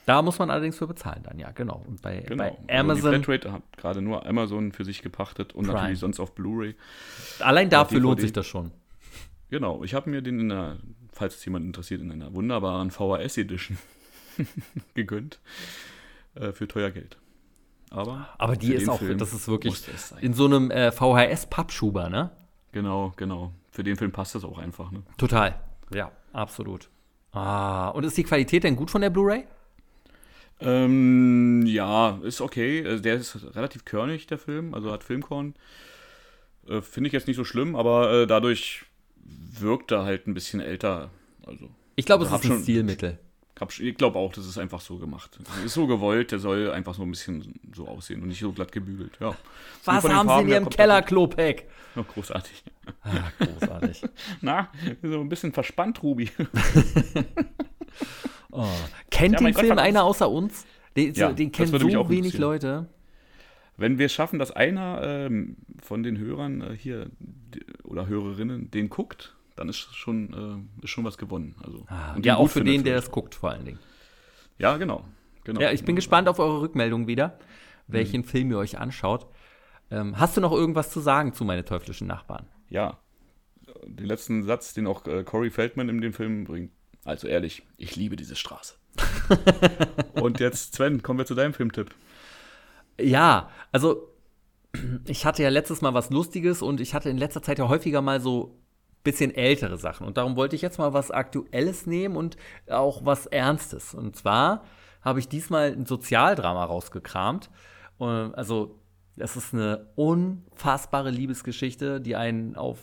Da muss man allerdings für bezahlen dann, ja, genau. Und bei, genau. bei Amazon. Also die Flatrate hat gerade nur Amazon für sich gepachtet und Prime. natürlich sonst auf Blu-ray. Allein dafür lohnt sich das schon. Genau, ich habe mir den in der falls es jemand interessiert, in einer wunderbaren VHS Edition gegönnt. Äh, für teuer Geld. Aber, Aber die ist auch, Film das ist wirklich in so einem äh, VHS-Pappschuber, ne? Genau, genau. Für den Film passt das auch einfach, ne? Total. Ja, absolut. Ah, und ist die Qualität denn gut von der Blu-ray? Ähm, ja, ist okay. Also der ist relativ körnig, der Film, also hat Filmkorn. Äh, Finde ich jetzt nicht so schlimm, aber äh, dadurch wirkt er halt ein bisschen älter. Also, ich glaube, es ist ein Stilmittel. Ich glaube auch, das ist einfach so gemacht. Ist so gewollt, der soll einfach so ein bisschen so aussehen und nicht so glatt gebügelt. Ja. Was haben Sie in Ihrem Keller, Klopack? Oh, großartig. Ah, großartig. Na, so ein bisschen verspannt, Ruby. oh. Kennt ja, den Film Gott, einer außer uns? Den, ja, den kennen so wenig Leute. Wenn wir es schaffen, dass einer ähm, von den Hörern äh, hier oder Hörerinnen den guckt, dann ist schon, äh, ist schon was gewonnen. Also, ah, ja, auch für den, der es guckt, vor allen Dingen. Ja, genau. genau ja, ich bin gespannt auf eure Rückmeldung wieder, welchen mhm. Film ihr euch anschaut. Ähm, hast du noch irgendwas zu sagen zu meine teuflischen Nachbarn? Ja. Den letzten Satz, den auch äh, Corey Feldman in dem Film bringt. Also ehrlich, ich liebe diese Straße. Und jetzt, Sven, kommen wir zu deinem Filmtipp. Ja, also ich hatte ja letztes Mal was Lustiges und ich hatte in letzter Zeit ja häufiger mal so bisschen ältere Sachen. Und darum wollte ich jetzt mal was Aktuelles nehmen und auch was Ernstes. Und zwar habe ich diesmal ein Sozialdrama rausgekramt. Also, es ist eine unfassbare Liebesgeschichte, die einen auf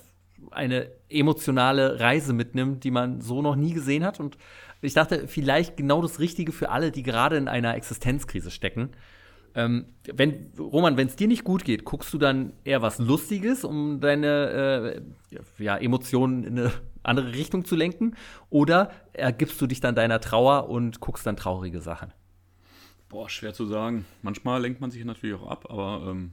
eine emotionale Reise mitnimmt, die man so noch nie gesehen hat. Und ich dachte, vielleicht genau das Richtige für alle, die gerade in einer Existenzkrise stecken. Ähm, wenn, Roman, wenn es dir nicht gut geht, guckst du dann eher was Lustiges, um deine äh, ja, Emotionen in eine andere Richtung zu lenken? Oder ergibst du dich dann deiner Trauer und guckst dann traurige Sachen? Boah, schwer zu sagen. Manchmal lenkt man sich natürlich auch ab, aber ähm,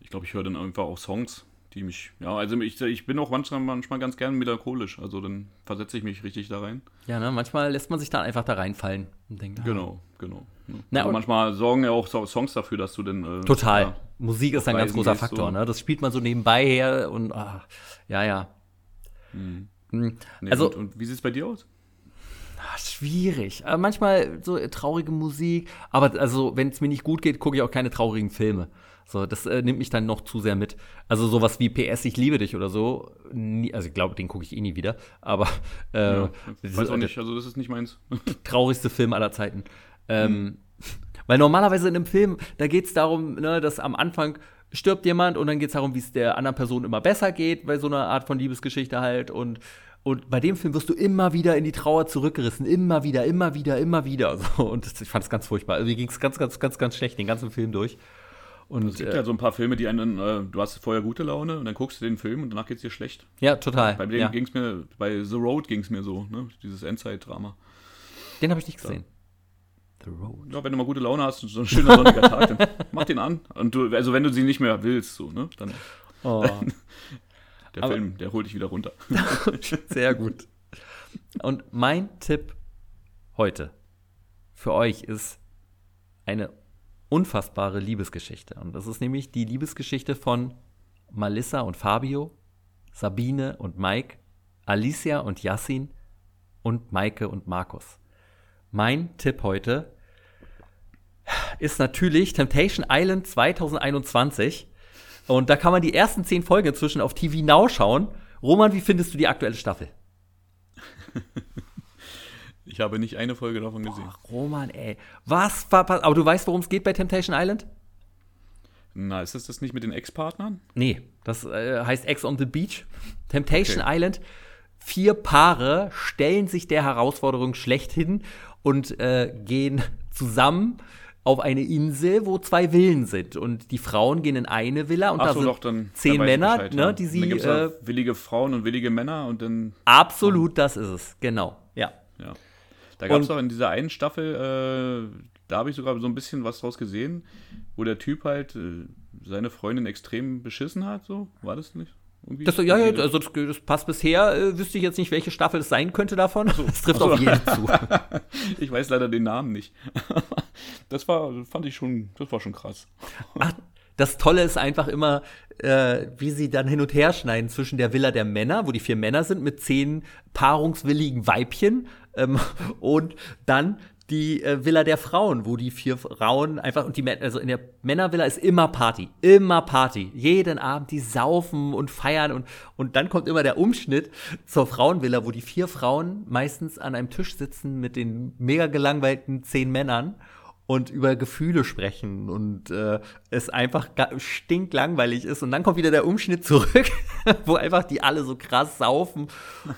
ich glaube, ich höre dann einfach auch Songs, die mich, ja, also ich, ich bin auch manchmal, manchmal ganz gern melancholisch, also dann versetze ich mich richtig da rein. Ja, ne, manchmal lässt man sich dann einfach da reinfallen und denkt, ah. Genau, genau. Na, also manchmal sorgen ja auch Songs dafür, dass du denn. Äh, total. Ja, Musik ist ein ganz großer Faktor, ne? Das spielt man so nebenbei her und ah, ja, ja. Hm. Hm. Nee, also, und, und wie sieht es bei dir aus? Ach, schwierig. Aber manchmal so traurige Musik, aber also, wenn es mir nicht gut geht, gucke ich auch keine traurigen Filme. So, das äh, nimmt mich dann noch zu sehr mit. Also sowas wie PS, ich liebe dich oder so. Nie, also ich glaube, den gucke ich eh nie wieder. Aber äh, ja, weiß auch nicht, also das ist nicht meins. traurigste Film aller Zeiten. Ähm, mhm. Weil normalerweise in einem Film, da geht es darum, ne, dass am Anfang stirbt jemand und dann geht es darum, wie es der anderen Person immer besser geht, bei so einer Art von Liebesgeschichte halt. Und, und bei dem Film wirst du immer wieder in die Trauer zurückgerissen. Immer wieder, immer wieder, immer wieder. So, und das, ich fand es ganz furchtbar. Also mir ging es ganz, ganz, ganz, ganz schlecht den ganzen Film durch. Und, es gibt äh, ja so ein paar Filme, die einen, äh, du hast vorher gute Laune und dann guckst du den Film und danach geht es dir schlecht. Ja, total. Bei dem ja. ging es mir, bei The Road ging es mir so, ne? dieses Endzeit-Drama. Den habe ich nicht gesehen. Da. The road. Ja, wenn du mal gute Laune hast und so ein schöner sonniger Tag, dann mach den an. Und du, also wenn du sie nicht mehr willst, so, ne? Dann. Oh. der Aber, Film, der holt dich wieder runter. Sehr gut. Und mein Tipp heute für euch ist eine unfassbare Liebesgeschichte. Und das ist nämlich die Liebesgeschichte von Malissa und Fabio, Sabine und Mike, Alicia und Yassin und Maike und Markus. Mein Tipp heute ist natürlich Temptation Island 2021. Und da kann man die ersten zehn Folgen inzwischen auf TV Now schauen. Roman, wie findest du die aktuelle Staffel? Ich habe nicht eine Folge davon gesehen. Boah, Roman, ey. Was? Aber du weißt, worum es geht bei Temptation Island? Na, ist das das nicht mit den Ex-Partnern? Nee, das äh, heißt Ex on the Beach. Temptation okay. Island. Vier Paare stellen sich der Herausforderung schlechthin und äh, gehen zusammen auf eine Insel, wo zwei Villen sind. Und die Frauen gehen in eine Villa und Ach da so, sind doch, dann, zehn Männer, Bescheid, ne, die sie. Dann äh, willige Frauen und willige Männer und dann. Absolut, ja. das ist es, genau. Ja. ja. Da gab es auch in dieser einen Staffel, äh, da habe ich sogar so ein bisschen was draus gesehen, wo der Typ halt äh, seine Freundin extrem beschissen hat, so. War das nicht? Das, ja, ja, also das, das passt bisher, äh, wüsste ich jetzt nicht, welche Staffel es sein könnte davon. So. Das trifft so. auf jeden zu. ich weiß leider den Namen nicht. das war, fand ich schon, das war schon krass. Ach, das Tolle ist einfach immer, äh, wie sie dann hin und her schneiden zwischen der Villa der Männer, wo die vier Männer sind, mit zehn paarungswilligen Weibchen ähm, und dann die äh, Villa der Frauen, wo die vier Frauen einfach und die also in der Männervilla ist immer Party, immer Party. Jeden Abend die saufen und feiern und und dann kommt immer der Umschnitt zur Frauenvilla, wo die vier Frauen meistens an einem Tisch sitzen mit den mega gelangweilten zehn Männern und über Gefühle sprechen und äh, es einfach stinklangweilig ist. Und dann kommt wieder der Umschnitt zurück, wo einfach die alle so krass saufen.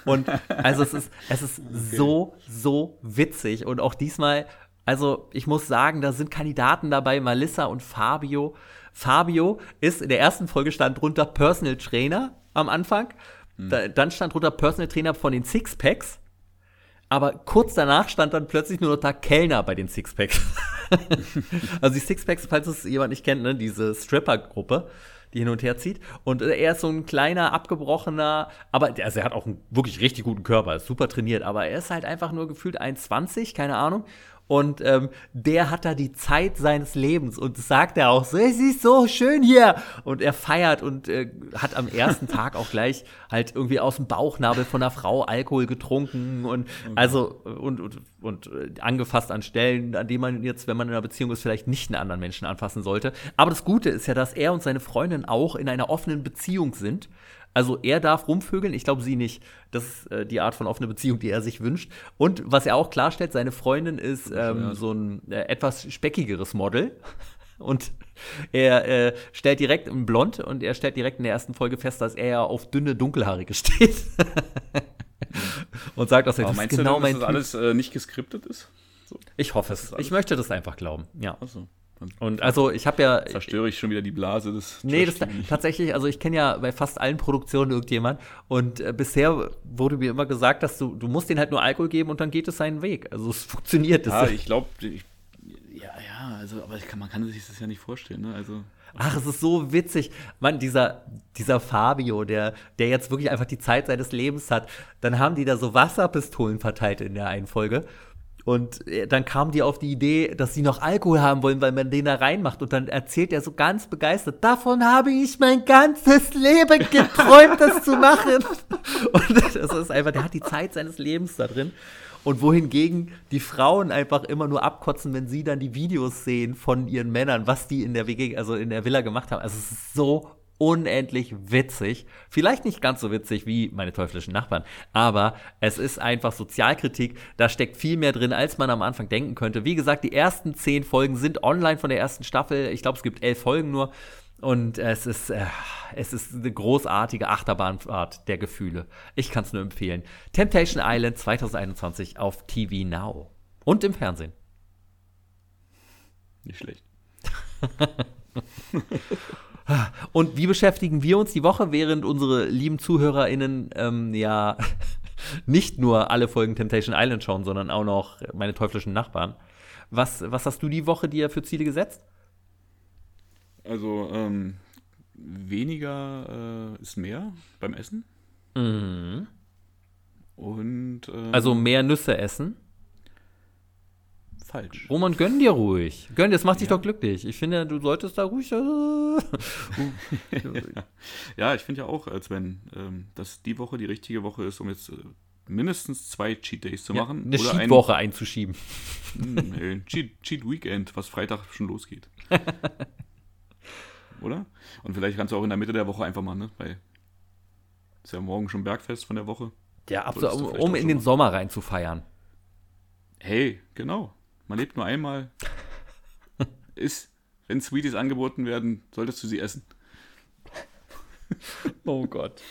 Und also es ist, es ist okay. so, so witzig. Und auch diesmal, also ich muss sagen, da sind Kandidaten dabei, Melissa und Fabio. Fabio ist in der ersten Folge stand drunter Personal Trainer am Anfang. Hm. Da, dann stand drunter Personal Trainer von den Sixpacks. Aber kurz danach stand dann plötzlich nur noch da Kellner bei den Sixpacks. also die Sixpacks, falls es jemand nicht kennt, ne, diese Stripper-Gruppe, die hin und her zieht. Und er ist so ein kleiner, abgebrochener, aber also er hat auch einen wirklich richtig guten Körper, ist super trainiert, aber er ist halt einfach nur gefühlt 1,20, keine Ahnung. Und ähm, der hat da die Zeit seines Lebens und sagt er auch so, es ist so schön hier. Und er feiert und äh, hat am ersten Tag auch gleich halt irgendwie aus dem Bauchnabel von einer Frau Alkohol getrunken und okay. also und, und, und äh, angefasst an Stellen, an denen man jetzt, wenn man in einer Beziehung ist, vielleicht nicht einen anderen Menschen anfassen sollte. Aber das Gute ist ja, dass er und seine Freundin auch in einer offenen Beziehung sind. Also er darf rumvögeln, ich glaube sie nicht. Das ist äh, die Art von offene Beziehung, die er sich wünscht. Und was er auch klarstellt, seine Freundin ist ähm, so ein äh, etwas speckigeres Model. Und er äh, stellt direkt im Blond und er stellt direkt in der ersten Folge fest, dass er ja auf dünne, dunkelhaarige steht. und sagt, dass er das meinst genau du denn, dass das alles äh, nicht geskriptet ist? So. Ich hoffe es. Ich möchte das einfach glauben. Ja. Ach so. Und also ich habe ja. Zerstöre ich schon wieder die Blase des. Nee, das tatsächlich, also ich kenne ja bei fast allen Produktionen irgendjemand und äh, bisher wurde mir immer gesagt, dass du, du musst denen halt nur Alkohol geben und dann geht es seinen Weg. Also es funktioniert. Ja, ich glaube, ja, ja, also, aber kann, man kann sich das ja nicht vorstellen, ne? Also. Ach, es ist so witzig. Mann, dieser, dieser Fabio, der, der jetzt wirklich einfach die Zeit seines Lebens hat, dann haben die da so Wasserpistolen verteilt in der einen Folge. Und äh, dann kam die auf die Idee, dass sie noch Alkohol haben wollen, weil man den da reinmacht. Und dann erzählt er so ganz begeistert, davon habe ich mein ganzes Leben geträumt, das zu machen. Und das ist einfach, der hat die Zeit seines Lebens da drin. Und wohingegen die Frauen einfach immer nur abkotzen, wenn sie dann die Videos sehen von ihren Männern, was die in der WG, also in der Villa gemacht haben. Also es ist so unendlich witzig. Vielleicht nicht ganz so witzig wie meine teuflischen Nachbarn, aber es ist einfach Sozialkritik. Da steckt viel mehr drin, als man am Anfang denken könnte. Wie gesagt, die ersten zehn Folgen sind online von der ersten Staffel. Ich glaube, es gibt elf Folgen nur. Und es ist, äh, es ist eine großartige Achterbahnfahrt der Gefühle. Ich kann es nur empfehlen. Temptation Island 2021 auf TV Now. Und im Fernsehen. Nicht schlecht. Und wie beschäftigen wir uns die Woche, während unsere lieben ZuhörerInnen ähm, ja nicht nur alle Folgen Temptation Island schauen, sondern auch noch meine teuflischen Nachbarn? Was, was hast du die Woche dir für Ziele gesetzt? Also, ähm, weniger äh, ist mehr beim Essen. Mhm. Und. ähm, Also mehr Nüsse essen. Falsch. Roman, gönn dir ruhig. Gönn dir, das macht dich Ja. doch glücklich. Ich finde, du solltest da ruhig. Äh, Ja, ich finde ja auch, als wenn ähm, dass die Woche die richtige Woche ist, um jetzt äh, mindestens zwei Cheat Days zu ja, machen. eine oder ein, Cheat-Woche einzuschieben. Hm, nee, ein Cheat, Cheat Weekend, was Freitag schon losgeht. oder? Und vielleicht kannst du auch in der Mitte der Woche einfach mal, ne? Weil ist ja morgen schon Bergfest von der Woche. Ja, absolut, um, um in den machen. Sommer rein zu feiern. Hey, genau. Man lebt nur einmal. Ist, wenn Sweeties angeboten werden, solltest du sie essen. Oh Gott.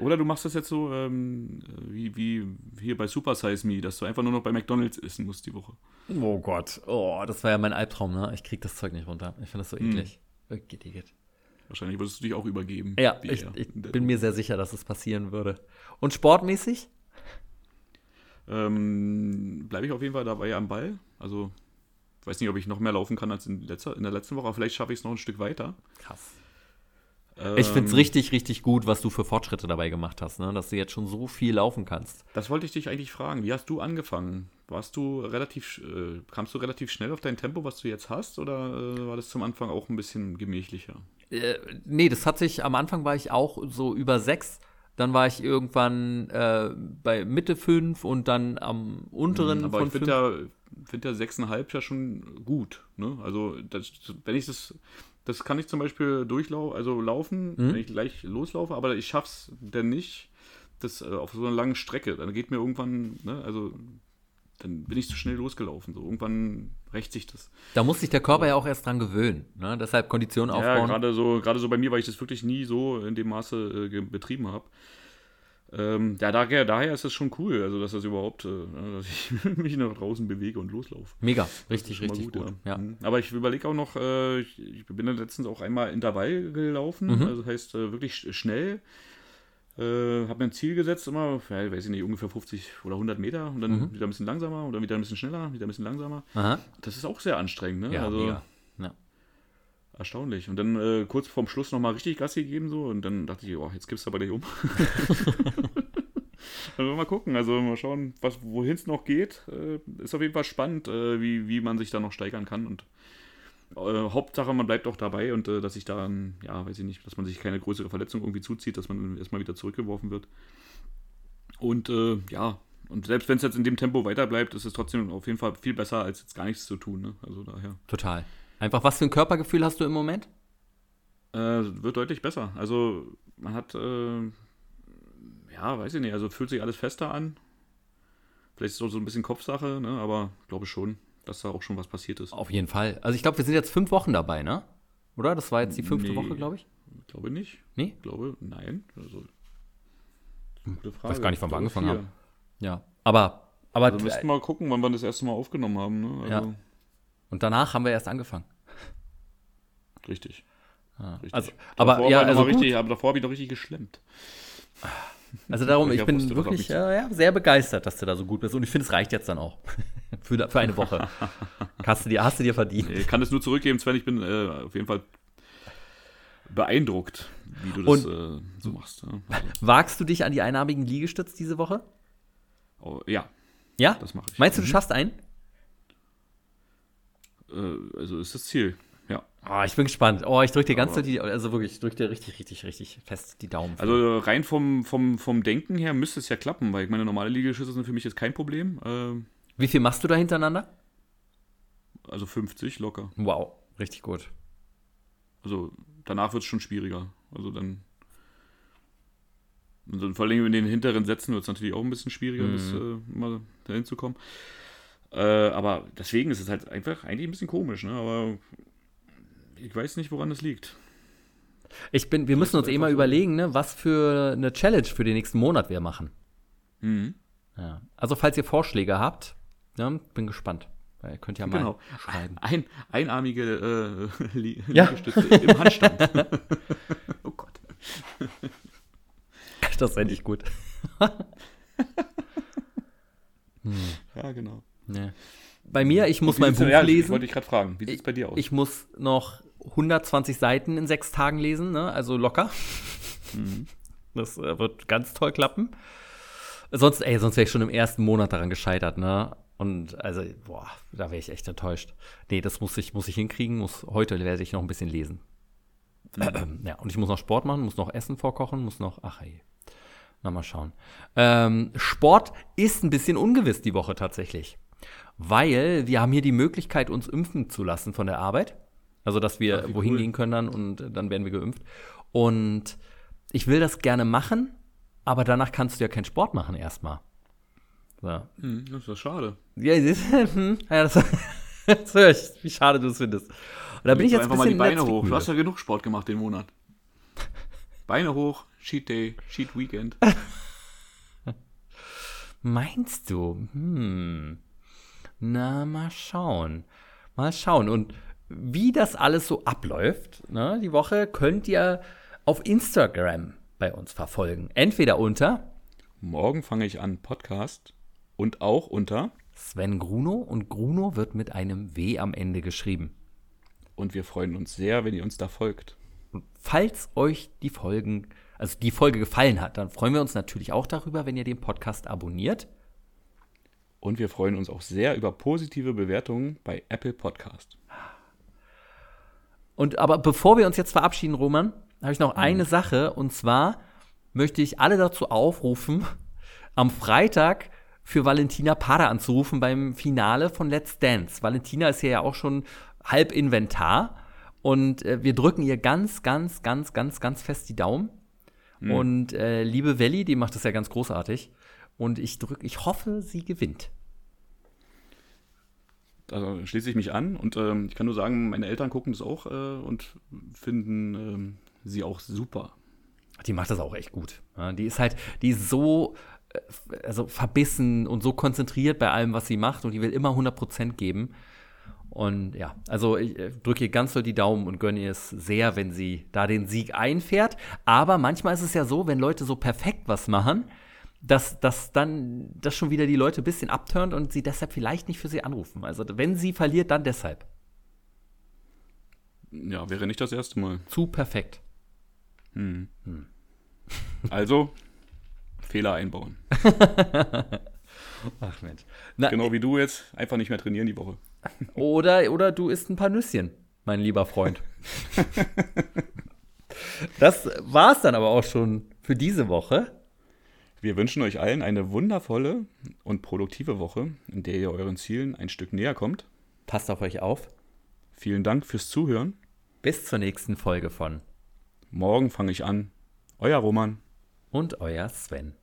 Oder du machst das jetzt so ähm, wie, wie hier bei Super Size Me, dass du einfach nur noch bei McDonalds essen musst die Woche. Oh Gott. Oh, das war ja mein Albtraum, ne? Ich krieg das Zeug nicht runter. Ich finde das so Hm. eklig. Igitt, igitt. Wahrscheinlich würdest du dich auch übergeben. Ja, ich, ich bin mir sehr sicher, dass es passieren würde. Und sportmäßig? Ähm, Bleibe ich auf jeden Fall dabei am Ball. Also, ich weiß nicht, ob ich noch mehr laufen kann als in, letzter, in der letzten Woche, aber vielleicht schaffe ich es noch ein Stück weiter. Krass. Ähm, Ich finde es richtig, richtig gut, was du für Fortschritte dabei gemacht hast, ne? dass du jetzt schon so viel laufen kannst. Das wollte ich dich eigentlich fragen. Wie hast du angefangen? Warst du relativ, äh, kamst du relativ schnell auf dein Tempo, was du jetzt hast, oder äh, war das zum Anfang auch ein bisschen gemächlicher? Äh, nee, das hat sich, am Anfang war ich auch so über sechs. Dann war ich irgendwann äh, bei Mitte fünf und dann am unteren Mhm, Aber von ich finde ja, find ja 6,5 ja schon gut. Ne? Also, das, wenn ich das, das kann ich zum Beispiel durchlaufen, also laufen, Mhm. wenn ich gleich loslaufe, aber ich schaff's dann nicht, das äh, auf so einer langen Strecke. Dann geht mir irgendwann, ne, also dann bin ich zu schnell losgelaufen. So irgendwann rächt sich das. Da muss sich der Körper ja auch erst dran gewöhnen. Ne? Deshalb Kondition Ja, aufbauen. gerade so, gerade so bei mir, weil ich das wirklich nie so in dem Maße äh, betrieben habe. Ähm, ja, daher, daher ist es schon cool, also dass das überhaupt, äh, dass ich mich nach draußen bewege und loslaufe. Mega, richtig, richtig gut. Ja. Mhm. Aber ich überlege auch noch, äh, ich, ich bin dann letztens auch einmal Intervall gelaufen, Mhm. also das heißt äh, wirklich sch- schnell. Äh, habe mir ein Ziel gesetzt, immer, ja, weiß ich nicht, ungefähr 50 oder 100 Meter und dann Mhm. wieder ein bisschen langsamer oder wieder ein bisschen schneller, wieder ein bisschen langsamer. Aha. Das ist auch sehr anstrengend, ne? Ja, also mega. Ja. erstaunlich. Und dann äh, kurz vorm Schluss nochmal richtig Gas gegeben so und dann dachte ich, oh, jetzt gibst du aber gleich um. Also mal gucken, also mal schauen, was, wohin es noch geht. Äh, ist auf jeden Fall spannend, äh, wie, wie man sich da noch steigern kann. Und äh, Hauptsache, man bleibt auch dabei und äh, dass sich dann, ja, weiß ich nicht, dass man sich keine größere Verletzung irgendwie zuzieht, dass man erstmal wieder zurückgeworfen wird. Und äh, ja, und selbst wenn es jetzt in dem Tempo weiter bleibt, ist es trotzdem auf jeden Fall viel besser, als jetzt gar nichts zu tun. Ne? Also daher. Total. Einfach, was für ein Körpergefühl hast du im Moment? Äh, wird deutlich besser. Also man hat, äh, ja, weiß ich nicht, also fühlt sich alles fester an. Vielleicht ist es auch so ein bisschen Kopfsache, ne? aber glaube schon, dass da auch schon was passiert ist. Auf jeden Fall. Also ich glaube, wir sind jetzt fünf Wochen dabei, ne? Oder? Das war jetzt die fünfte Nee. Woche, glaube ich. Ich glaube nicht. Nee? Ich glaube, nein. Also, gute Frage. Weiß gar nicht, wann wir Ich angefangen vier. haben. Ja. Aber, aber Also müssten wir mal gucken, wann wir das erste Mal aufgenommen haben. Ne? Also, Ja. und danach haben wir erst angefangen. Richtig. Ja. richtig. Also, aber davor ja, noch also richtig, aber davor habe ich noch richtig geschlemmt. Also darum, Ich ich bin wirklich äh, ja, sehr begeistert, dass du da so gut bist. Und ich finde, es reicht jetzt dann auch. für, für eine Woche. hast, du dir, hast du dir verdient. Ich kann es nur zurückgeben, Sven. Ich bin äh, auf jeden Fall beeindruckt, wie du das äh, so machst. Ja. Also, Wagst du dich an die einarmigen Liegestütz diese Woche? oh, ja, Ja? das mache ich. Meinst du, du schaffst einen? Äh, also ist das Ziel. Ja. Oh, ich bin gespannt. Oh, ich drücke dir ganz die, also wirklich, ich drücke dir richtig, richtig, richtig fest die Daumen. Also rein vom, vom, vom Denken her müsste es ja klappen, weil ich meine, normale Liegestütze sind für mich jetzt kein Problem. Ähm, Wie viel machst du da hintereinander? also 50 locker. Wow, richtig gut. Also danach wird es schon schwieriger. Also dann. Dann vor allem in den hinteren Sätzen wird es natürlich auch ein bisschen schwieriger, bis äh, mal dahin zu kommen. Äh, aber deswegen ist es halt einfach eigentlich ein bisschen komisch, ne? Aber ich weiß nicht, woran es liegt. Ich bin, wir müssen uns eh mal so. überlegen, ne, was für eine Challenge für den nächsten Monat wir machen. Mhm. Ja. Also, falls ihr Vorschläge habt, ja, bin gespannt. Weil Ihr könnt ja mal Genau. schreiben. Ein, einarmige äh, Li Ja. Liegestütze im Handstand. oh Gott. Das ist endlich gut. hm. Ja, genau. Ja. Bei mir, ich muss mein Buch ja, lesen. Wollte ich gerade fragen. Wie sieht es bei dir aus? Ich muss noch 120 Seiten in sechs Tagen lesen, ne? also locker. Mhm. Das äh, wird ganz toll klappen. Sonst, ey, sonst wäre ich schon im ersten Monat daran gescheitert, ne? Und also, boah, da wäre ich echt enttäuscht. Nee, das muss ich, muss ich hinkriegen. Muss, heute werde ich noch ein bisschen lesen. ja, und ich muss noch Sport machen, muss noch Essen vorkochen, muss noch, ach ey. Na, mal schauen. Ähm, Sport ist ein bisschen ungewiss die Woche tatsächlich. Weil wir haben hier die Möglichkeit, uns impfen zu lassen von der Arbeit. Also, dass wir Ach, wohin cool. gehen können dann und dann werden wir geimpft. Und ich will das gerne machen, aber danach kannst du ja keinen Sport machen erstmal. So. Hm, das ist ja schade. Ja, das, hm, ja, das, das höre ich, wie schade du es findest. Und da bin ich jetzt doch ein einfach mal die bisschen in der Beine hoch. Du hast ja genug Sport gemacht den Monat. Beine hoch, Cheat Day, Cheat Weekend. Meinst du? Hm. Na, mal schauen. Mal schauen. Und wie das alles so abläuft, ne, die Woche, könnt ihr auf Instagram bei uns verfolgen. Entweder unter Morgen fange ich an Podcast und auch unter Sven Gruno und Gruno wird mit einem W am Ende geschrieben. und wir freuen uns sehr, wenn ihr uns da folgt. Und falls euch die Folgen, also die Folge gefallen hat, dann freuen wir uns natürlich auch darüber, wenn ihr den Podcast abonniert. Und wir freuen uns auch sehr über positive Bewertungen bei Apple Podcast. Und aber bevor wir uns jetzt verabschieden, Roman, habe ich noch eine Sache und zwar möchte ich alle dazu aufrufen, am Freitag für Valentina Pada anzurufen beim Finale von Let's Dance. Valentina ist hier ja auch schon halb Inventar und äh, wir drücken ihr ganz, ganz, ganz, ganz, ganz fest die Daumen. Und äh, liebe Welli, die macht das ja ganz großartig. Und ich drücke, ich hoffe, sie gewinnt. Da schließe ich mich an und ähm, ich kann nur sagen, meine Eltern gucken das auch äh, und finden ähm, sie auch super. Die macht das auch echt gut. Ja, die ist halt, die ist so äh, also verbissen und so konzentriert bei allem, was sie macht und die will immer 100% geben. Und ja, also ich äh, drücke ihr ganz doll die Daumen und gönne ihr es sehr, wenn sie da den Sieg einfährt. Aber manchmal ist es ja so, wenn Leute so perfekt was machen, dass, dass dann das schon wieder die Leute ein bisschen abturnt und sie deshalb vielleicht nicht für sie anrufen. Also wenn sie verliert, dann deshalb. Ja, wäre nicht das erste Mal. Zu perfekt. Also, Fehler einbauen. Ach Mensch. Na, Genau wie du jetzt, einfach nicht mehr trainieren die Woche. Oder, oder du isst ein paar Nüsschen, mein lieber Freund. das war's dann aber auch schon für diese Woche. Wir wünschen euch allen eine wundervolle und produktive Woche, in der ihr euren Zielen ein Stück näher kommt. Passt auf euch auf. Vielen Dank fürs Zuhören. Bis zur nächsten Folge von Morgen fange ich an. Euer Roman. und euer Sven.